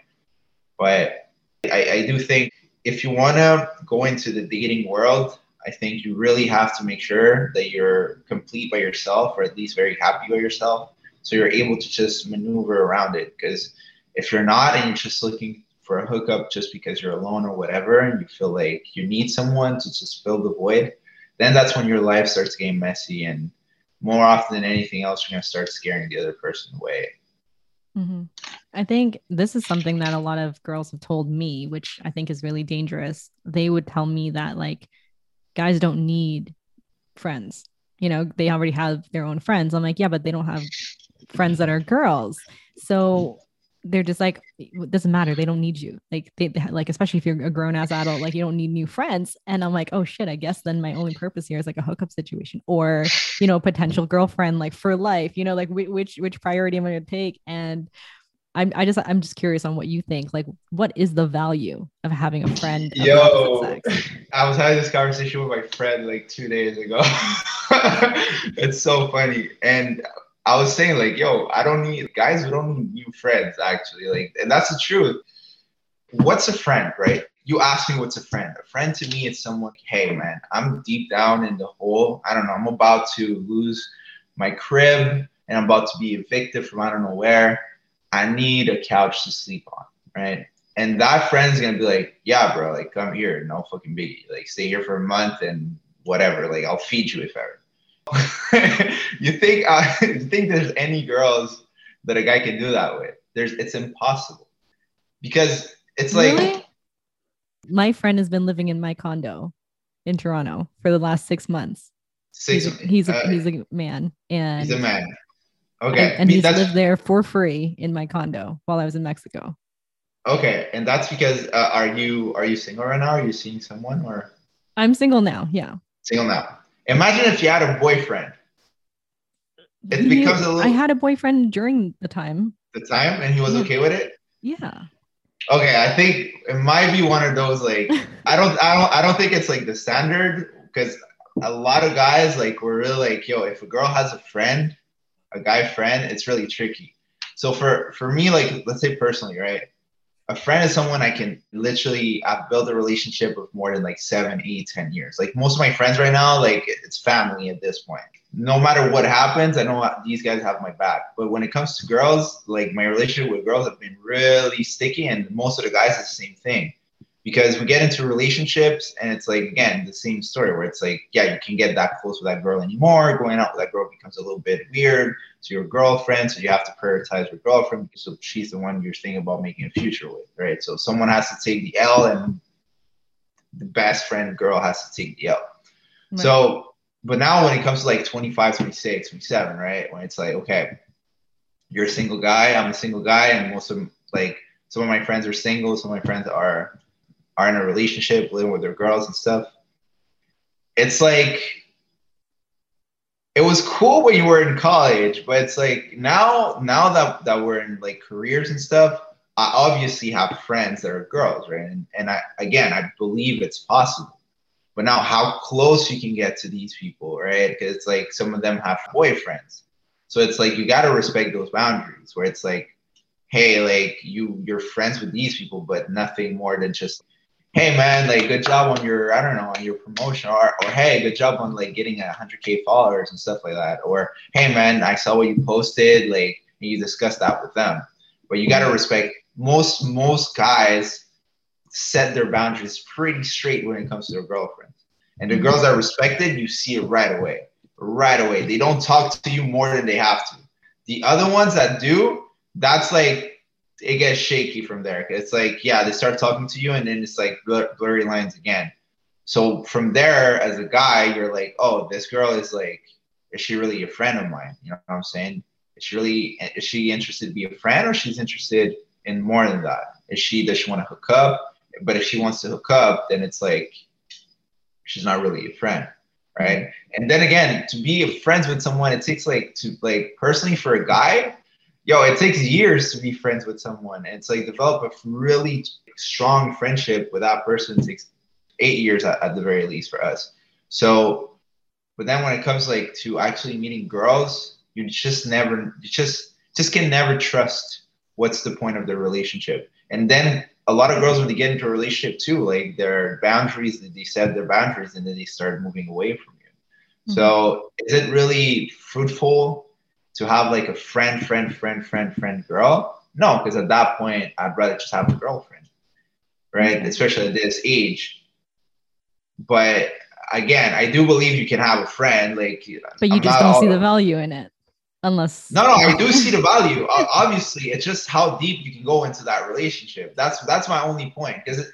But I, I do think if you want to go into the dating world, I think you really have to make sure that you're complete by yourself, or at least very happy by yourself so you're able to just maneuver around it. Because if you're not and you're just looking for a hookup just because you're alone or whatever, and you feel like you need someone to just fill the void, then that's when your life starts getting messy. And more often than anything else, you're going to start scaring the other person away. Mm-hmm. I think this is something that a lot of girls have told me, which I think is really dangerous. They would tell me that, like, guys don't need friends. You know, they already have their own friends. I'm like, yeah, but they don't have friends that are girls. So they're just like it doesn't matter they don't need you like they, they like especially if you're a grown-ass adult like you don't need new friends and i'm like oh shit i guess then my only purpose here is like a hookup situation or you know potential girlfriend like for life you know like which which priority am i going to take and I'm, I just I'm just curious on what you think. Like, what is the value of having a friend? Yo, I was having this conversation with my friend like two days ago. it's so funny, and I was saying like, yo, I don't need guys. We don't need new friends actually. Like, and that's the truth. What's a friend, right? You ask me what's a friend. A friend to me is someone. Hey, man, I'm deep down in the hole. I don't know. I'm about to lose my crib, and I'm about to be evicted from I don't know where. I need a couch to sleep on, right? And that friend's gonna be like, yeah, bro, like come here, no fucking biggie. Like stay here for a month and whatever. Like I'll feed you if ever. you think uh, you think there's any girls that a guy can do that with? There's it's impossible because it's like really? my friend has been living in my condo in Toronto for the last six months. Six, he's a, he's a, uh, he's a man and he's a man. Okay, and, and he's lived there for free in my condo while I was in Mexico. Okay, and that's because uh, are you are you single right now? Are you seeing someone or? I'm single now. Yeah. Single now. Imagine if you had a boyfriend. It he, becomes a little. I had a boyfriend during the time. The time, and he was okay with it. Yeah. Okay, I think it might be one of those like I don't I don't I don't think it's like the standard because a lot of guys like we're really like yo if a girl has a friend, a guy friend, it's really tricky. So for for me like let's say personally right, a friend is someone I can literally I've built a relationship with more than like seven, eight, ten years. Like most of my friends right now, like it's family at this point. no matter what happens, I know these guys have my back. But when it comes to girls, like my relationship with girls have been really sticky, and most of the guys, it's the same thing. Because we get into relationships, and it's like again the same story where it's like, yeah, you can get that close with that girl anymore. Going out with that girl becomes a little bit weird to your girlfriend, so you have to prioritize your girlfriend because so she's the one you're thinking about making a future with, right? So someone has to take the L, and the best friend girl has to take the L. Right. So but now when it comes to like 25, 26, 27, right? When it's like, okay, you're a single guy, I'm a single guy, and most of like some of my friends are single, some of my friends are are in a relationship, living with their girls and stuff. It's like it was cool when you were in college, but it's like now now that that we're in like careers and stuff, I obviously have friends that are girls, right? And and I again I believe it's possible but now how close you can get to these people right because it's like some of them have boyfriends so it's like you got to respect those boundaries where it's like hey like you you're friends with these people but nothing more than just hey man like good job on your i don't know on your promotion or, or hey good job on like getting a 100k followers and stuff like that or hey man i saw what you posted like and you discussed that with them but you got to respect most most guys set their boundaries pretty straight when it comes to their girlfriends. And the mm-hmm. girls that are respected, you see it right away. Right away. They don't talk to you more than they have to. The other ones that do, that's like it gets shaky from there. It's like, yeah, they start talking to you and then it's like blurry lines again. So from there, as a guy, you're like, oh, this girl is like, is she really a friend of mine? You know what I'm saying? Is she really is she interested to be a friend or she's interested in more than that? Is she does she want to hook up? But if she wants to hook up, then it's like she's not really a friend, right? And then again, to be friends with someone, it takes like to like personally for a guy, yo, it takes years to be friends with someone. And it's like develop a really strong friendship with that person takes eight years at, at the very least for us. So, but then when it comes like to actually meeting girls, you just never, you just just can never trust what's the point of the relationship. And then a lot of girls when they get into a relationship too, like their boundaries, they set their boundaries and then they start moving away from you. Mm-hmm. So is it really fruitful to have like a friend, friend, friend, friend, friend girl? No, because at that point I'd rather just have a girlfriend, right? Mm-hmm. Especially at this age. But again, I do believe you can have a friend, like. But you I'm just don't see the value in it unless no no i do see the value obviously it's just how deep you can go into that relationship that's that's my only point because it,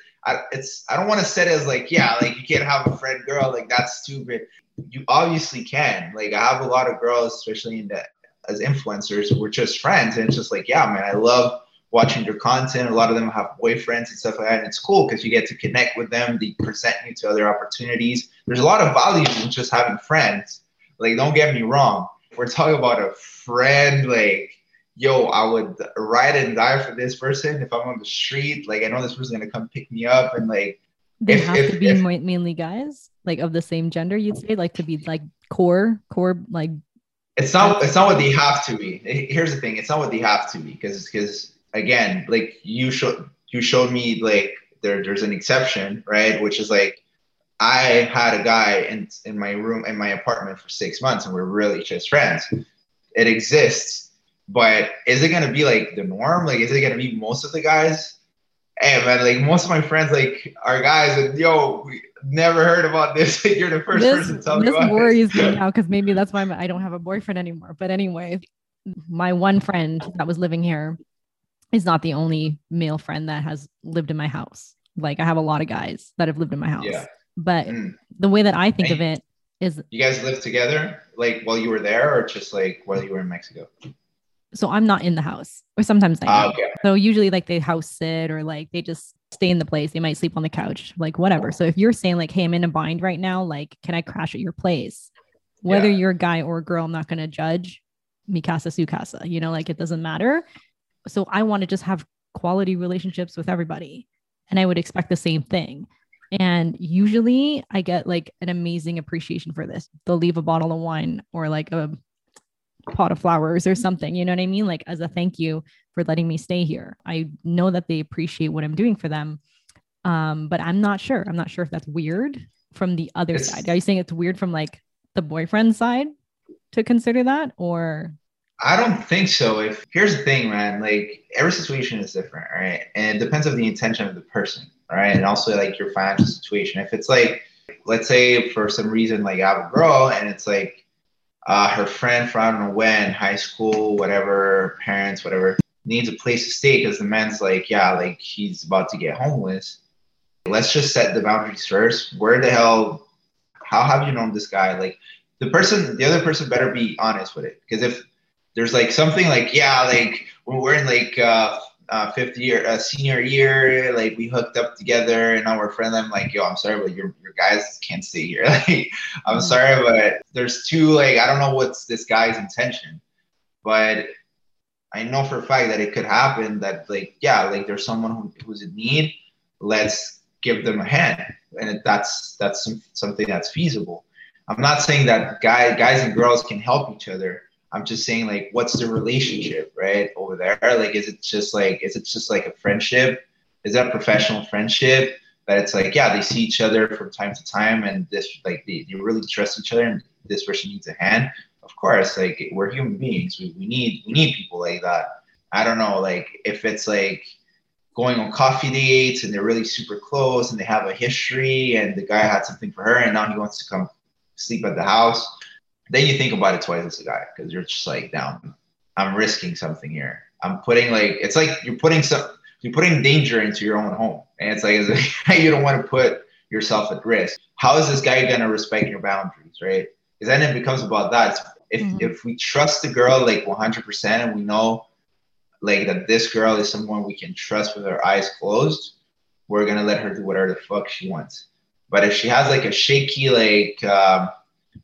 it's i don't want to set it as like yeah like you can't have a friend girl like that's stupid you obviously can like i have a lot of girls especially in the as influencers we're just friends and it's just like yeah man i love watching your content a lot of them have boyfriends and stuff like that and it's cool because you get to connect with them they present you to other opportunities there's a lot of value in just having friends like don't get me wrong we're talking about a friend, like, yo, I would ride and die for this person if I'm on the street. Like, I know this person's gonna come pick me up, and like, they if, have if, to be if, mainly guys, like of the same gender. You'd say, like, to be like core, core, like. It's not. It's not what they have to be. Here's the thing. It's not what they have to be because because again, like you showed you showed me like there there's an exception, right? Which is like I had a guy in in my room in my apartment for six months, and we're really just friends. It exists, but is it gonna be like the norm? Like, is it gonna be most of the guys? Hey man, like most of my friends like are guys, and yo, we never heard about this. You're the first this, person to tell me this worries me now because maybe that's why I don't have a boyfriend anymore. But anyway, my one friend that was living here is not the only male friend that has lived in my house. Like I have a lot of guys that have lived in my house. Yeah. But mm. the way that I think and of it is you guys live together like while you were there or just like while you were in Mexico? So I'm not in the house, or sometimes I am. Uh, okay. So usually like they house sit or like they just stay in the place. They might sleep on the couch, like whatever. So if you're saying like, hey, I'm in a bind right now, like, can I crash at your place? Whether yeah. you're a guy or a girl, I'm not gonna judge. Mi casa, su casa. You know, like it doesn't matter. So I want to just have quality relationships with everybody, and I would expect the same thing. And usually I get like an amazing appreciation for this. They'll leave a bottle of wine or like a pot of flowers or something, you know what I mean? Like as a thank you for letting me stay here. I know that they appreciate what I'm doing for them. Um, but I'm not sure. I'm not sure if that's weird from the other it's, side. Are you saying it's weird from like the boyfriend side? to consider that or I don't think so. If here's the thing, man, like every situation is different, right? And it depends on the intention of the person, right? And also like your financial situation. If it's like, let's say for some reason, like I have a girl and it's like uh, her friend from I don't know when, high school, whatever, parents, whatever, needs a place to stay because the man's like, yeah, like he's about to get homeless. Let's just set the boundaries first. Where the hell, how have you known this guy? Like the person, the other person better be honest with it. Because if there's like something like yeah like when we're in like uh, uh fifth year uh, senior year like we hooked up together and now we're friends. I'm like yo i'm sorry but your, your guys can't stay here. Like i'm mm. sorry but there's two like i don't know what's this guy's intention but i know for a fact that it could happen that like yeah like there's someone who, who's in need. Let's give them a hand. And that's that's something that's feasible. I'm not saying that guy guys and girls can help each other I'm just saying like what's the relationship right over there? Like is it just like is it just like a friendship? Is that professional friendship? That it's like yeah they see each other from time to time and this like they, they really trust each other and this person needs a hand. Of course, like we're human beings. We, we need we need people like that. I don't know like if it's like going on coffee dates and they're really super close and they have a history and the guy had something for her and now he wants to come sleep at the house then you think about it twice as a guy because you're just like, down. I'm risking something here. I'm putting like it's like you're putting some you're putting danger into your own home, and it's like, it's you don't want to put yourself at risk. How is this guy gonna respect your boundaries, right? Because then it becomes about that. If mm-hmm. if we trust the girl like 100% and we know like that this girl is someone we can trust with our eyes closed, we're gonna let her do whatever the fuck she wants. But if she has like a shaky like um,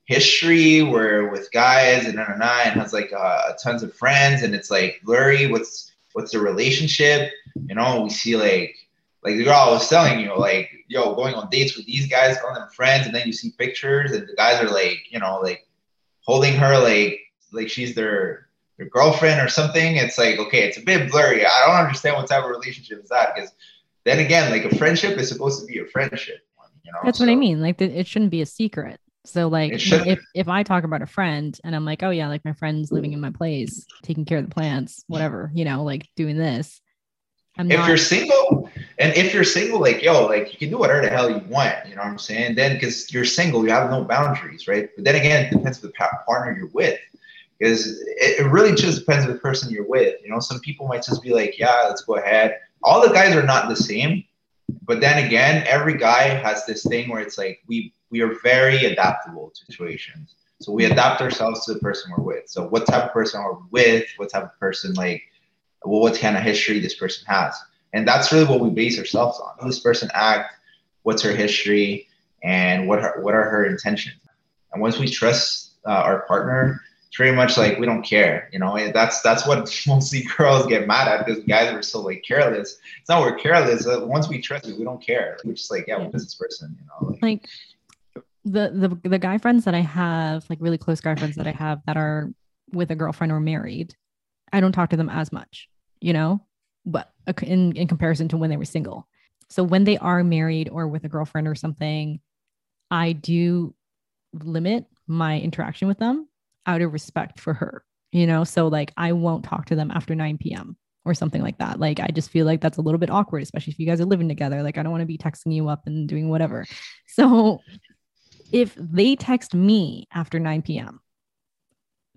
history where with guys and and and has like uh, tons of friends and it's like blurry what's what's the relationship? You know we see like like the girl I was telling you like yo going on dates with these guys calling them friends and then you see pictures and the guys are like you know like holding her like like she's their their girlfriend or something. It's like okay it's a bit blurry. I don't understand what type of relationship is that because then again like a friendship is supposed to be a friendship you know that's so, what I mean. Like it shouldn't be a secret so like if if I talk about a friend and I'm like, oh yeah, like my friend's living in my place, taking care of the plants, whatever, you know, like doing this. I'm if not- you're single and if you're single, like yo, like you can do whatever the hell you want, you know what I'm saying? Then because you're single, you have no boundaries, right? But then again, it depends on the partner you're with. Because it, it really just depends on the person you're with. You know, some people might just be like, yeah, let's go ahead. All the guys are not the same. But then again, every guy has this thing where it's like we we are very adaptable to situations. So we adapt ourselves to the person we're with. So what type of person we're with, what type of person like, well, what kind of history this person has, and that's really what we base ourselves on. How this person act, what's her history, and what her, what are her intentions. And once we trust uh, our partner, it's pretty much like we don't care, you know. And that's that's what mostly girls get mad at because guys are so like careless. It's not we're careless. Uh, once we trust it, we don't care. We're just like, yeah, this person, you know. Like, like the the the guy friends that I have, like really close guy friends that I have that are with a girlfriend or married, I don't talk to them as much, you know, but in in comparison to when they were single. So when they are married or with a girlfriend or something, I do limit my interaction with them out of respect for her, you know. So like I won't talk to them after 9 p.m. or something like that. Like I just feel like that's a little bit awkward, especially if you guys are living together. Like I don't want to be texting you up and doing whatever. So if they text me after 9 p.m.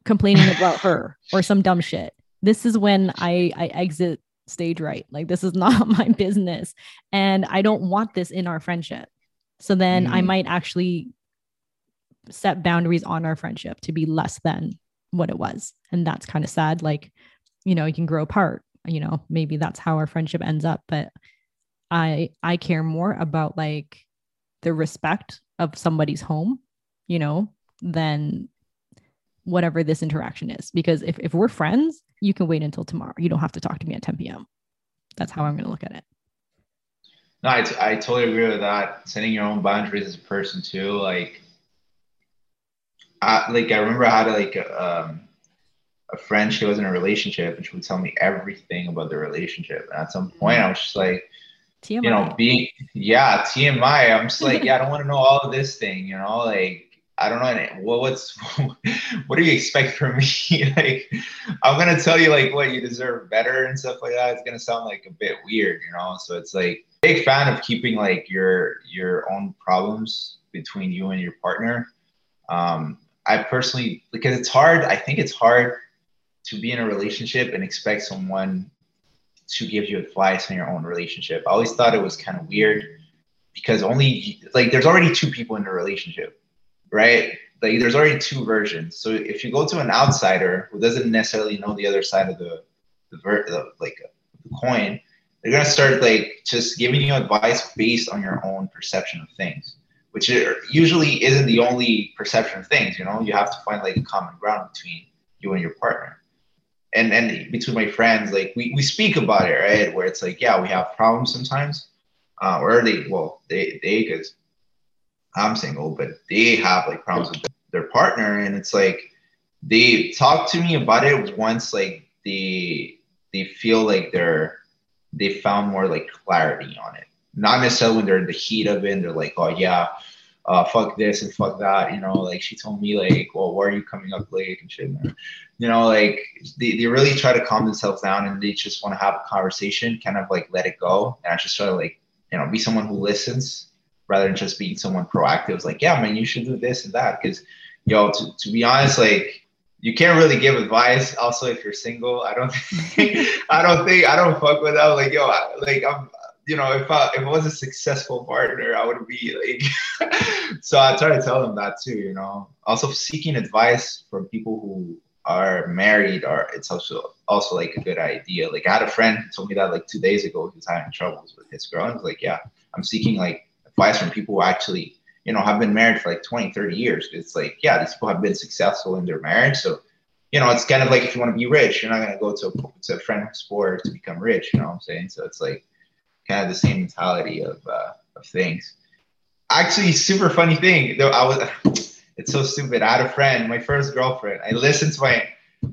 complaining about her or some dumb shit, this is when I, I exit stage right. Like, this is not my business. And I don't want this in our friendship. So then mm. I might actually set boundaries on our friendship to be less than what it was. And that's kind of sad. Like, you know, you can grow apart. You know, maybe that's how our friendship ends up. But I I care more about like the respect of somebody's home, you know, than whatever this interaction is. Because if, if we're friends, you can wait until tomorrow. You don't have to talk to me at 10 p.m. That's how I'm going to look at it. No, I, t- I totally agree with that. Setting your own boundaries as a person too. Like, I, like I remember I had like a, um, a friend. She was in a relationship, and she would tell me everything about the relationship. And at some point, I was just like, TMI. you know, being yeah, TMI. I'm just like, yeah, I don't want to know all of this thing, you know, like I don't know. what what's what do you expect from me? like, I'm gonna tell you like what you deserve better and stuff like that. It's gonna sound like a bit weird, you know. So it's like big fan of keeping like your your own problems between you and your partner. Um, I personally because it's hard. I think it's hard to be in a relationship and expect someone to give you advice on your own relationship. I always thought it was kind of weird because only like there's already two people in a relationship right? Like there's already two versions. So if you go to an outsider who doesn't necessarily know the other side of the the, ver- the like the coin, they're gonna start like just giving you advice based on your own perception of things, which usually isn't the only perception of things. You know, you have to find like a common ground between you and your partner. And and between my friends, like we, we speak about it, right? Where it's like, yeah, we have problems sometimes. Uh, or they well, they they because I'm single, but they have like problems with their partner, and it's like they talk to me about it once like they they feel like they're they found more like clarity on it. Not necessarily when they're in the heat of it, and they're like, oh yeah, uh, fuck this and fuck that. You know, like she told me like, well, why are you coming up late and shit? You know, like they, they really try to calm themselves down and they just want to have a conversation, kind of like let it go. And I just try to like, you know, be someone who listens rather than just being someone proactive. It's like, yeah, man, you should do this and that. Because, yo, to, to be honest, like you can't really give advice. Also, if you're single, I don't think, I don't think, I don't fuck with that. Like, yo, I, like I'm, you know, if I if I was a successful partner, I would be like. so I try to tell them that too. You know, also seeking advice from people who are married are it's also also like a good idea. Like I had a friend who told me that like two days ago he was having troubles with his girl. And was like, yeah, I'm seeking like advice from people who actually, you know, have been married for like 20, 30 years. It's like, yeah, these people have been successful in their marriage. So, you know, it's kind of like if you want to be rich, you're not going to go to a, to a friend sport to become rich. You know what I'm saying? So it's like kind of the same mentality of, uh, of things. Actually, super funny thing though. I was, it's so stupid. I had a friend, my first girlfriend. I listened to my,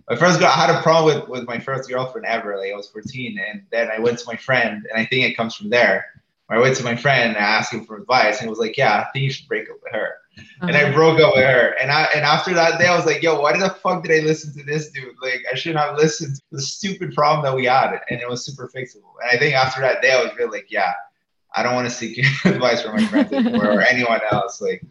my first girl, I had a problem with, with my first girlfriend ever. Like I was 14 and then I went to my friend and I think it comes from there I went to my friend and I asked him for advice, and he was like, "Yeah, I think you should break up with her." Uh-huh. And I uh-huh. broke up with her, and I and after that day, I was like, "Yo, why the fuck did I listen to this dude? Like, I shouldn't have listened to the stupid problem that we had, and it was super fixable." And I think after that day, I was really like, "Yeah, I don't want to seek advice from my friends anymore or anyone else." Like,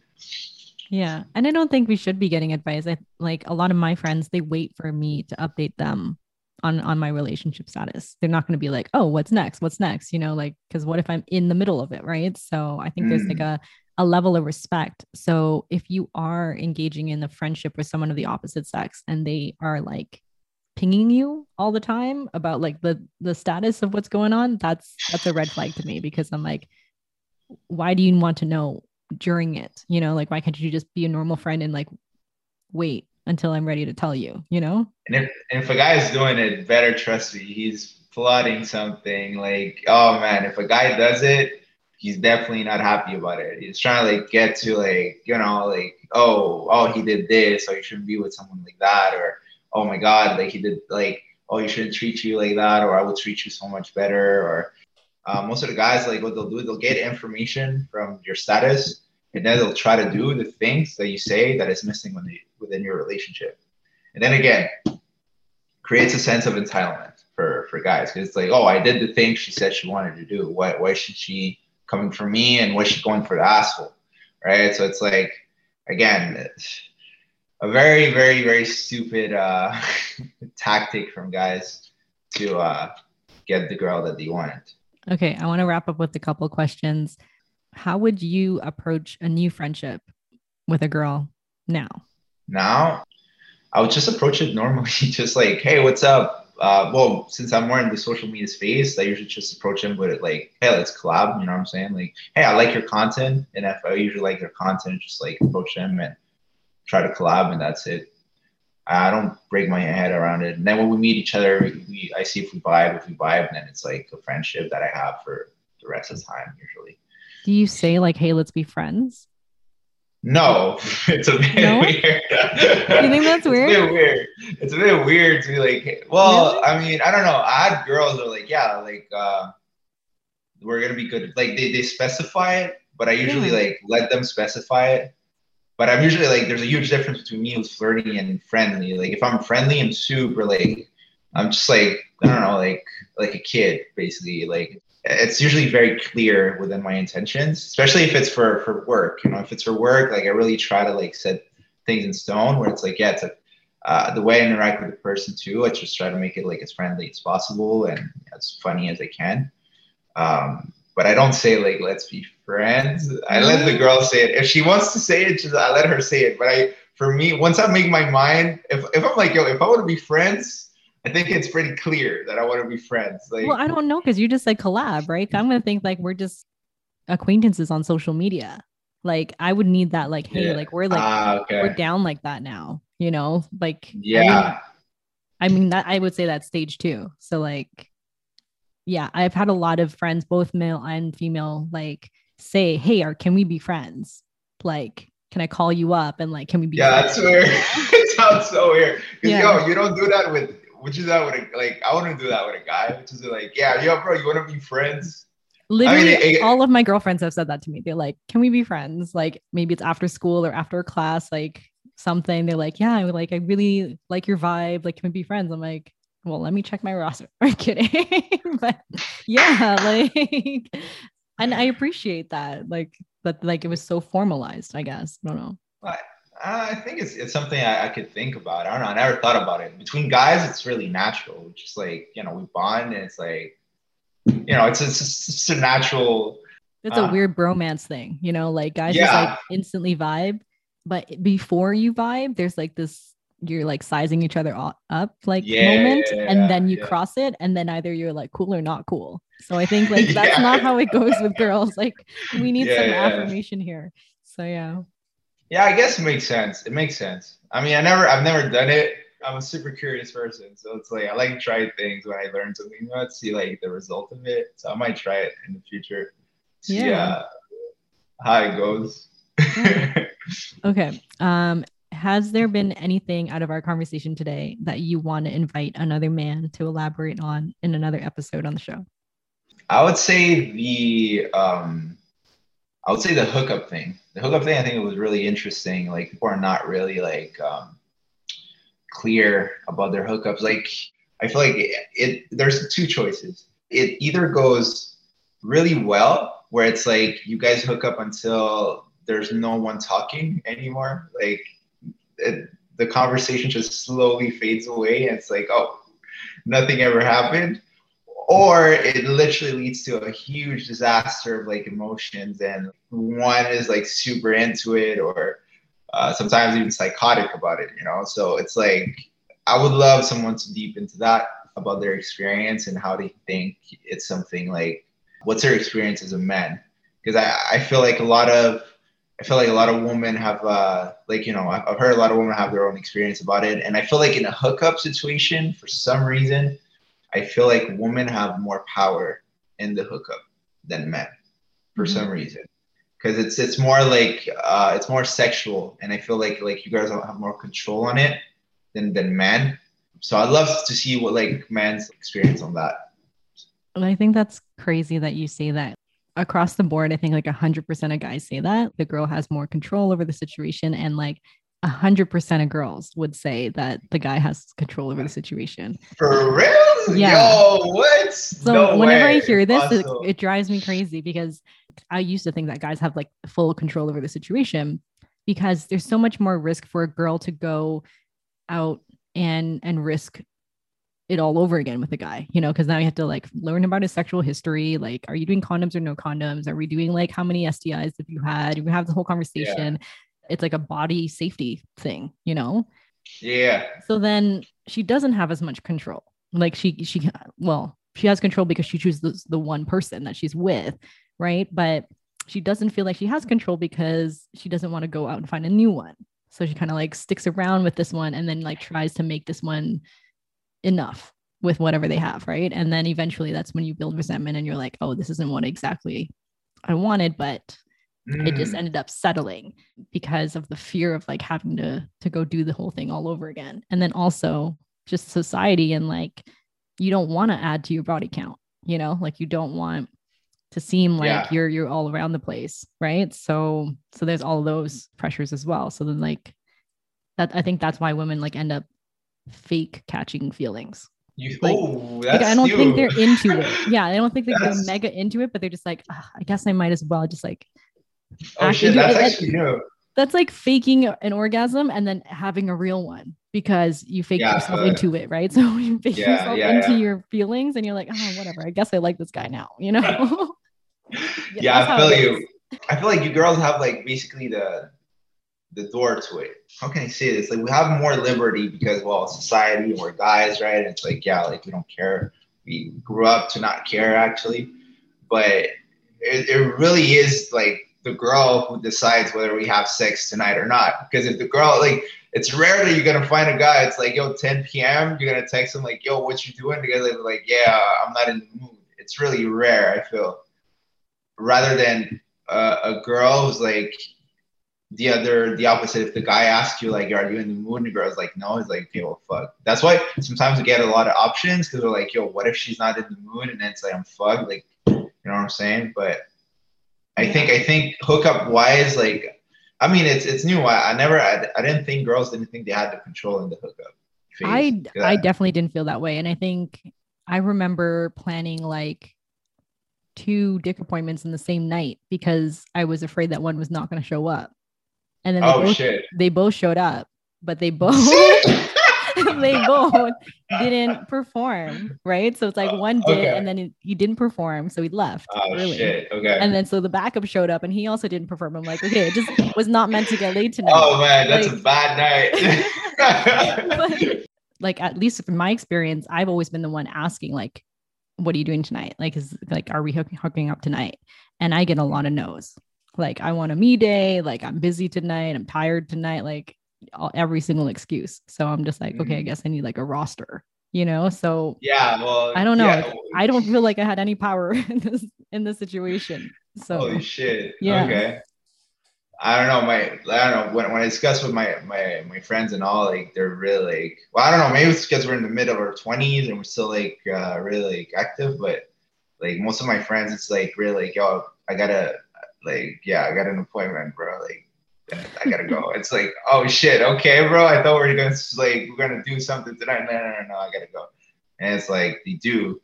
yeah, and I don't think we should be getting advice. I like a lot of my friends; they wait for me to update them on on my relationship status. They're not going to be like oh what's next? What's next? You know like because what if i'm in the middle of it right? So i think mm. there's like mm. a a level of respect. So if you are engaging in the friendship with someone of the opposite sex and they are like pinging you all the time about like the the status of what's going on that's that's a red flag to me because i'm like why do you want to know during it? You know like why can't you just be a normal friend and like wait until I'm ready to tell you, you know? And if, if a guy is doing it, better trust me, he's plotting something like, oh man, if a guy does it, he's definitely not happy about it. He's trying to like get to like, you know, like, oh, oh, he did this, so you shouldn't be with someone like that, or oh my God, like he did like, oh, he shouldn't treat you like that, or I will treat you so much better, or uh, most of the guys like what they'll do, they'll get information from your status and then they'll try to do the things that you say that is missing within your relationship. And then again, creates a sense of entitlement for for guys it's like, oh, I did the thing she said she wanted to do. Why why should she coming for me and why she going for the asshole, right? So it's like, again, a very very very stupid uh, tactic from guys to uh, get the girl that they want. Okay, I want to wrap up with a couple questions how would you approach a new friendship with a girl now? Now, I would just approach it normally, just like, hey, what's up? Uh, well, since I'm more in the social media space, I usually just approach them with it like, hey, let's collab. You know what I'm saying? Like, hey, I like your content, and if I usually like their content, just like approach them and try to collab, and that's it. I don't break my head around it. And then when we meet each other, we I see if we vibe. If we vibe, then it's like a friendship that I have for the rest of the time usually. Do you say like, "Hey, let's be friends"? No, it's a bit no? weird. you think that's weird? It's a bit weird. It's a bit weird to be like, well, really? I mean, I don't know. I had girls are like, yeah, like uh, we're gonna be good. Like they, they specify it, but I usually yeah. like let them specify it. but I'm usually like, there's a huge difference between me who's flirty and friendly. Like if I'm friendly, I'm super like, I'm just like, I don't know, like like a kid basically. Like it's usually very clear within my intentions, especially if it's for for work. You know, if it's for work, like I really try to like set things in stone where it's like, yeah, it's a uh, the way I interact with the person too. I just try to make it like as friendly as possible and as funny as I can. Um, but I don't say like let's be friends. I let the girl say it. If she wants to say it, just I let her say it. But I, for me, once I make my mind, if if I'm like yo, if I want to be friends, I think it's pretty clear that I want to be friends. Like, well, I don't know because you just like collab, right? I'm gonna think like we're just acquaintances on social media. Like I would need that, like, hey, yeah. like we're like uh, okay. we're down like that now, you know? Like yeah. I mean, I mean that I would say that stage two. So like yeah, I've had a lot of friends, both male and female, like say, Hey, or can we be friends? Like, can I call you up and like can we be Yeah, friends? that's weird. it sounds so weird. Yeah. Yo, you don't do that with which is that with a like I wouldn't do that with a guy, which is like, yeah, yo, bro, you wanna be friends? Literally, I mean, it, all of my girlfriends have said that to me. They're like, "Can we be friends? Like, maybe it's after school or after class, like something." They're like, "Yeah, I like, I really like your vibe. Like, can we be friends?" I'm like, "Well, let me check my roster." I'm kidding, but yeah, like, and I appreciate that. Like, but like it was so formalized. I guess I don't know. But I think it's it's something I, I, could think about. I don't know. I never thought about it. Between guys, it's really natural. Just like you know, we bond, and it's like you know, it's it's, it's a natural. It's uh, a weird bromance thing, you know, like guys yeah. just like instantly vibe, but before you vibe, there's like this you're like sizing each other up like yeah, moment and then you yeah. cross it and then either you're like cool or not cool so i think like that's not how it goes with girls like we need some affirmation here so yeah yeah i guess it makes sense it makes sense i mean i never i've never done it I'm a super curious person, so it's like I like to try things when I learn something. Let's see like the result of it. So I might try it in the future. See yeah. Uh, how it goes. okay. Um, has there been anything out of our conversation today that you want to invite another man to elaborate on in another episode on the show? I would say the um, I would say the hookup thing. The hookup thing, I think it was really interesting. Like people are not really like um, clear about their hookups. Like I feel like it, it there's two choices. It either goes really well where it's like you guys hook up until there's no one talking anymore. Like it, the conversation just slowly fades away and it's like, oh, nothing ever happened. Or it literally leads to a huge disaster of like emotions and one is like super into it or uh, sometimes even psychotic about it, you know? So it's like, I would love someone to deep into that about their experience and how they think it's something like, what's their experience as a man? Because I, I feel like a lot of, I feel like a lot of women have, uh, like, you know, I've heard a lot of women have their own experience about it. And I feel like in a hookup situation, for some reason, I feel like women have more power in the hookup than men for mm-hmm. some reason because it's it's more like uh, it's more sexual, and I feel like like you guys have more control on it than than men. So I'd love to see what like man's experience on that. And I think that's crazy that you say that across the board. I think like a hundred percent of guys say that the girl has more control over the situation, and like a hundred percent of girls would say that the guy has control over the situation. For real? Yeah. Yo, what? So no whenever way. I hear this, awesome. it, it drives me crazy because I used to think that guys have like full control over the situation because there's so much more risk for a girl to go out and and risk it all over again with a guy, you know, because now you have to like learn about his sexual history. Like, are you doing condoms or no condoms? Are we doing like how many STIs have you had? We have the whole conversation. Yeah. It's like a body safety thing, you know? Yeah. So then she doesn't have as much control. Like she she well, she has control because she chooses the, the one person that she's with, right? But she doesn't feel like she has control because she doesn't want to go out and find a new one. So she kind of like sticks around with this one and then like tries to make this one enough with whatever they have, right? And then eventually that's when you build resentment and you're like, oh, this isn't what exactly I wanted, but mm. it just mm. ended up settling because of the fear of like having to to go do the whole thing all over again. And then also just society and like you don't want to add to your body count, you know, like you don't want to seem like Yeah. you're you're all around the place, right? So so there's all those pressures as well. So then like that I think that's why women like end up fake catching feelings. You, Like- oh, Like I don't think they're into it. Yeah, I don't think like, they're mega into it, but they're just like, "Ah, I guess I might as well just like Oh shit, that's it. actually new. that's like faking an orgasm and then having a real one because you fake Yeah, yourself it. into it, right? So you fake Yeah, yourself yeah, into your feelings and you're like, oh, whatever. I guess I like this guy now, you know? Yeah, I feel you. is. I feel like you girls have like basically the the door to it. How can I say this? Like we have more liberty because well, society and we're guys, right? And it's like yeah, like we don't care. We grew up to not care actually, but it, it really is like the girl who decides whether we have sex tonight or not. Because if the girl like it's rare that you're gonna find a guy. It's like yo, 10 p.m. You're gonna text him like yo, what you doing? The like, yeah, I'm not in the mood. It's really rare. I feel rather than uh, a girl who's like the other the opposite if the guy asks you like are you in the mood and the girl's like no it's like okay well fuck that's why sometimes we get a lot of options because we're like yo what if she's not in the mood and then it's like i'm fucked like you know what i'm saying but i think i think hookup wise like i mean it's it's new i, I never I, I didn't think girls didn't think they had the control in the hookup phase. I. I definitely didn't feel that way. And I think I remember planning like two dick appointments in the same night because I was afraid that one was not going to show up. And then they oh both shit they both showed up, but they both they both didn't perform, right? So it's like oh, one did, Okay. and then he- he didn't perform, so he left oh shit okay And then so the backup showed up, and he also didn't perform. I'm like, okay, it just was not meant to get laid tonight. oh man that's a bad night But, like at least from my experience, I've always been the one asking, like, "What are you doing tonight? Like, is like, are we hooking, hooking up tonight?" And I get a lot of no's. Like, I want a me day. Like, I'm busy tonight. I'm tired tonight. Like, all, every single excuse. So I'm just like, okay, I Mhm. guess I need like a roster, you know. So yeah well I don't know. yeah. I don't feel like I had any power in this in this situation. So Holy shit. Yeah. Okay. I don't know. My I don't know when, when I discuss with my my my friends and all, like they're really like well, I don't know. Maybe it's because we're in the middle of our twenties and we're still like uh, really like active, but like most of my friends, it's like really like yo, I gotta like yeah, I got an appointment, bro. Like I gotta go. It's like oh shit, okay, bro. I thought we were gonna like we're gonna do something tonight. No, no, no, no. I gotta go. And it's like they do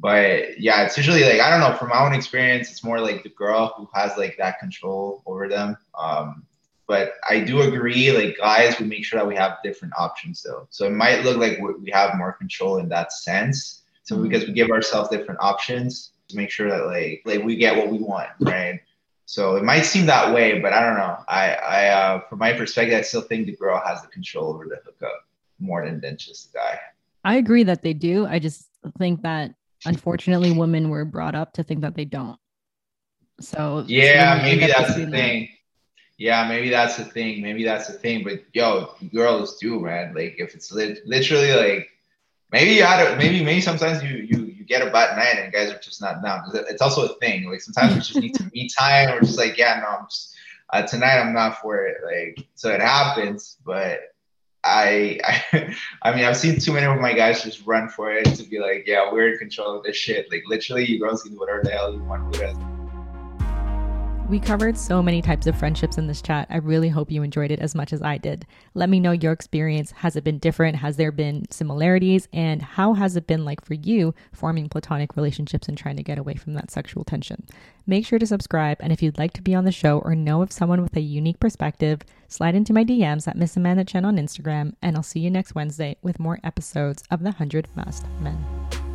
but yeah, it's usually like I don't know. From my own experience, it's more like the girl who has like that control over them. Um, but I do agree, like guys, we make sure that we have different options though. So it might look like we have more control in that sense. So Mhm. because we give ourselves different options to make sure that like like we get what we want, right? So it might seem that way, but I don't know. I I uh, from my perspective, I still think the girl has the control over the hookup more than than just the guy. I agree that they do. I just think that unfortunately women were brought up to think that they don't. So Yeah, maybe that's the doing that. thing. Yeah, maybe that's the thing. Maybe that's the thing. But yo, girls do, man. Like if it's lit- literally like maybe you had a, maybe maybe sometimes you you get a bad night and guys are just not down. It's also a thing. Like sometimes we just need to me time. We're just like, yeah, no, I'm just uh, tonight I'm not for it. Like so it happens, but. I, I I mean I've seen too many of my guys just run for it to be like yeah we're in control of this shit like literally you girls can do whatever the hell you want with us We covered so many types of friendships in this chat. I really hope you enjoyed it as much as I did. Let me know your experience. Has it been different? Has there been similarities? And how has it been like for you forming platonic relationships and trying to get away from that sexual tension? Make sure to subscribe. And if you'd like to be on the show or know of someone with a unique perspective, slide into my DMs at Miss Amanda Chen on Instagram. And I'll see you next Wednesday with more episodes of The 100 Masked Men.